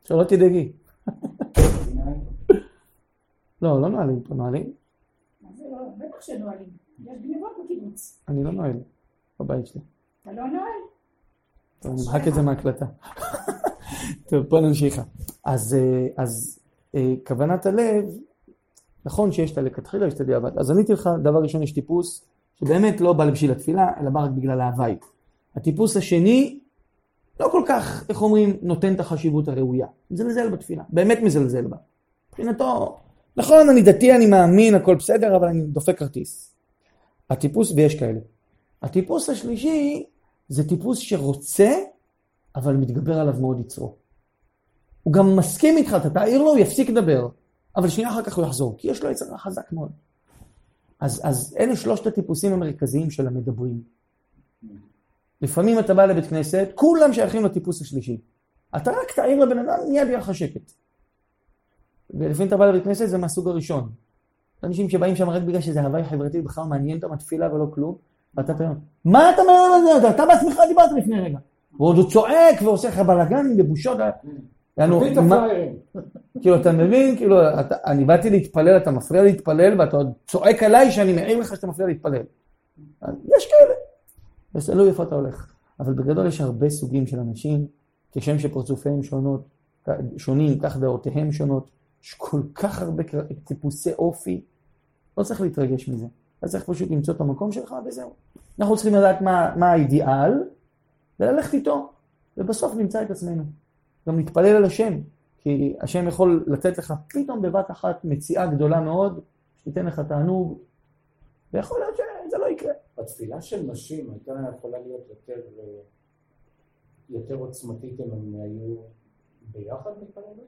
שלא תדאגי. לא, לא נועלים פה, נועלים? לא, בטח שנועלים. יש גניבות בקיבוץ. אני לא נועל בבית שלי. אתה לא נועל? טוב, אני מחק את זה מההקלטה. טוב, בוא נמשיך. אז, אה, אה, כוונת הלב, נכון שיש את הלכתחילה, יש את הדיעבד. אז עניתי לך, דבר ראשון יש טיפוס שבאמת לא בא בשביל התפילה, אלא בא רק בגלל ההוואי. הטיפוס השני, לא כל כך, איך אומרים, נותן את החשיבות הראויה. מזלזל בתפילה, באמת מזלזל בה. מבחינתו, נכון, אני דתי, אני מאמין, הכל בסדר, אבל אני דופק כרטיס. הטיפוס, ויש כאלה. הטיפוס השלישי, זה טיפוס שרוצה, אבל מתגבר עליו מאוד יצרו. הוא גם מסכים איתך, אתה תעיר לו, הוא יפסיק לדבר, אבל שנייה אחר כך הוא יחזור, כי יש לו יצר חזק מאוד. אז, אז אלה שלושת הטיפוסים המרכזיים של המדברים. לפעמים אתה בא לבית כנסת, כולם שייכים לטיפוס השלישי. אתה רק תעיר לבן אדם, מיד יהיה לך שקט. ולפעמים אתה בא לבית כנסת, זה מהסוג הראשון. אנשים שבאים שם רק בגלל שזה הוואי חברתי, בכלל מעניין אותם התפילה ולא כלום, ואתה תראה, מה אתה אומר על זה? אתה בעצמך דיברת לפני רגע. ועוד הוא צועק ועושה לך בלאגן בבושות. תביא את הפליירים. כאילו, אתה מבין? כאילו, אתה, אני באתי להתפלל, אתה מפריע להתפלל, ואתה עוד צועק עליי שאני מעיר לך שאתה מפריע להתפלל. יש כאלה. אז תלוי איפה אתה הולך. אבל בגדול יש הרבה סוגים של אנשים, כשם שפרצופיהם שונות, שונים, כך דעותיהם שונות. יש כל כך הרבה טיפוסי אופי, לא צריך להתרגש מזה. אתה צריך פשוט למצוא את המקום שלך וזהו. אנחנו צריכים לדעת מה, מה האידיאל, וללכת איתו, ובסוף נמצא את עצמנו. גם נתפלל על השם, כי השם יכול לתת לך פתאום בבת אחת מציאה גדולה מאוד, שתיתן לך תענוג, ויכול להיות שזה לא יקרה. התפילה של נשים הייתה יכולה להיות יותר, אה, יותר עוצמתית אם הן היו ביחד מתפללות?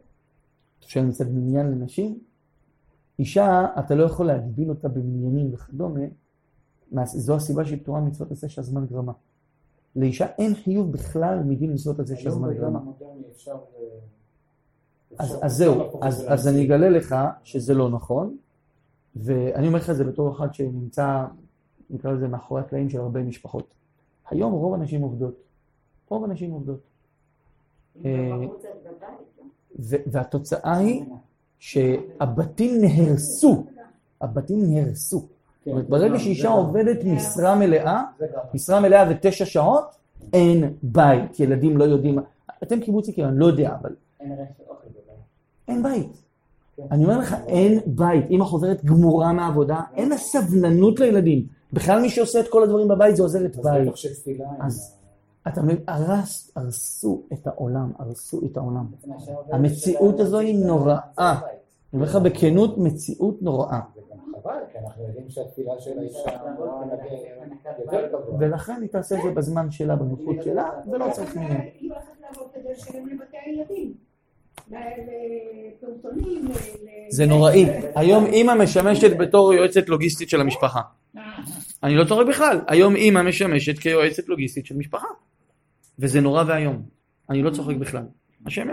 אתה שואל מצד מניין לנשים? אישה, אתה לא יכול להגביל אותה במניינים וכדומה, מה- זו הסיבה שהיא פטורה מצוות עשה שהזמן גרמה. לאישה אין חיוב בכלל מדין מצוות עשה היום שהזמן בעידן גרמה. אה, אז, אז זהו, אז, זה אז אני. אגלה לך שזה לא נכון, ואני אומר לך את זה בתור אחד שנמצא, נקרא לזה, מאחורי הקלעים של הרבה משפחות. היום רוב הנשים עובדות. רוב הנשים עובדות. אה, ו- והתוצאה היא שהבתים נהרסו. הבתים נהרסו. כן, ברגע שאישה עובדת משרה מלאה, משרה מלאה ותשע שעות, אין בית, ילדים לא יודעים. אתם קיבוצניקים, אני לא יודע, אבל אין. אין בית. כן. אני אומר לך, אין בית. אמא חוזרת גמורה מהעבודה, אין לה סבלנות לילדים. בכלל מי שעושה את כל הדברים בבית זה עוזרת בית. אז- אתה מבין, הרס, הרסו את העולם, הרסו את העולם. המציאות הזו היא נוראה. אני אומר לך בכנות, מציאות נוראה. חבל, כי אנחנו יודעים שהתפילה של האישה אמורה להגיע יותר. גבוה. ולכן היא תעשה את זה בזמן שלה, בנוחות שלה, ולא צריך ממנו. היא הולכת לעבוד כדי לשלם לבתי הילדים. זה נוראי. היום אימא משמשת בתור יועצת לוגיסטית של המשפחה. אני לא צוחק בכלל. היום אימא משמשת כיועצת לוגיסטית של משפחה. וזה נורא ואיום. אני לא צוחק בכלל. השם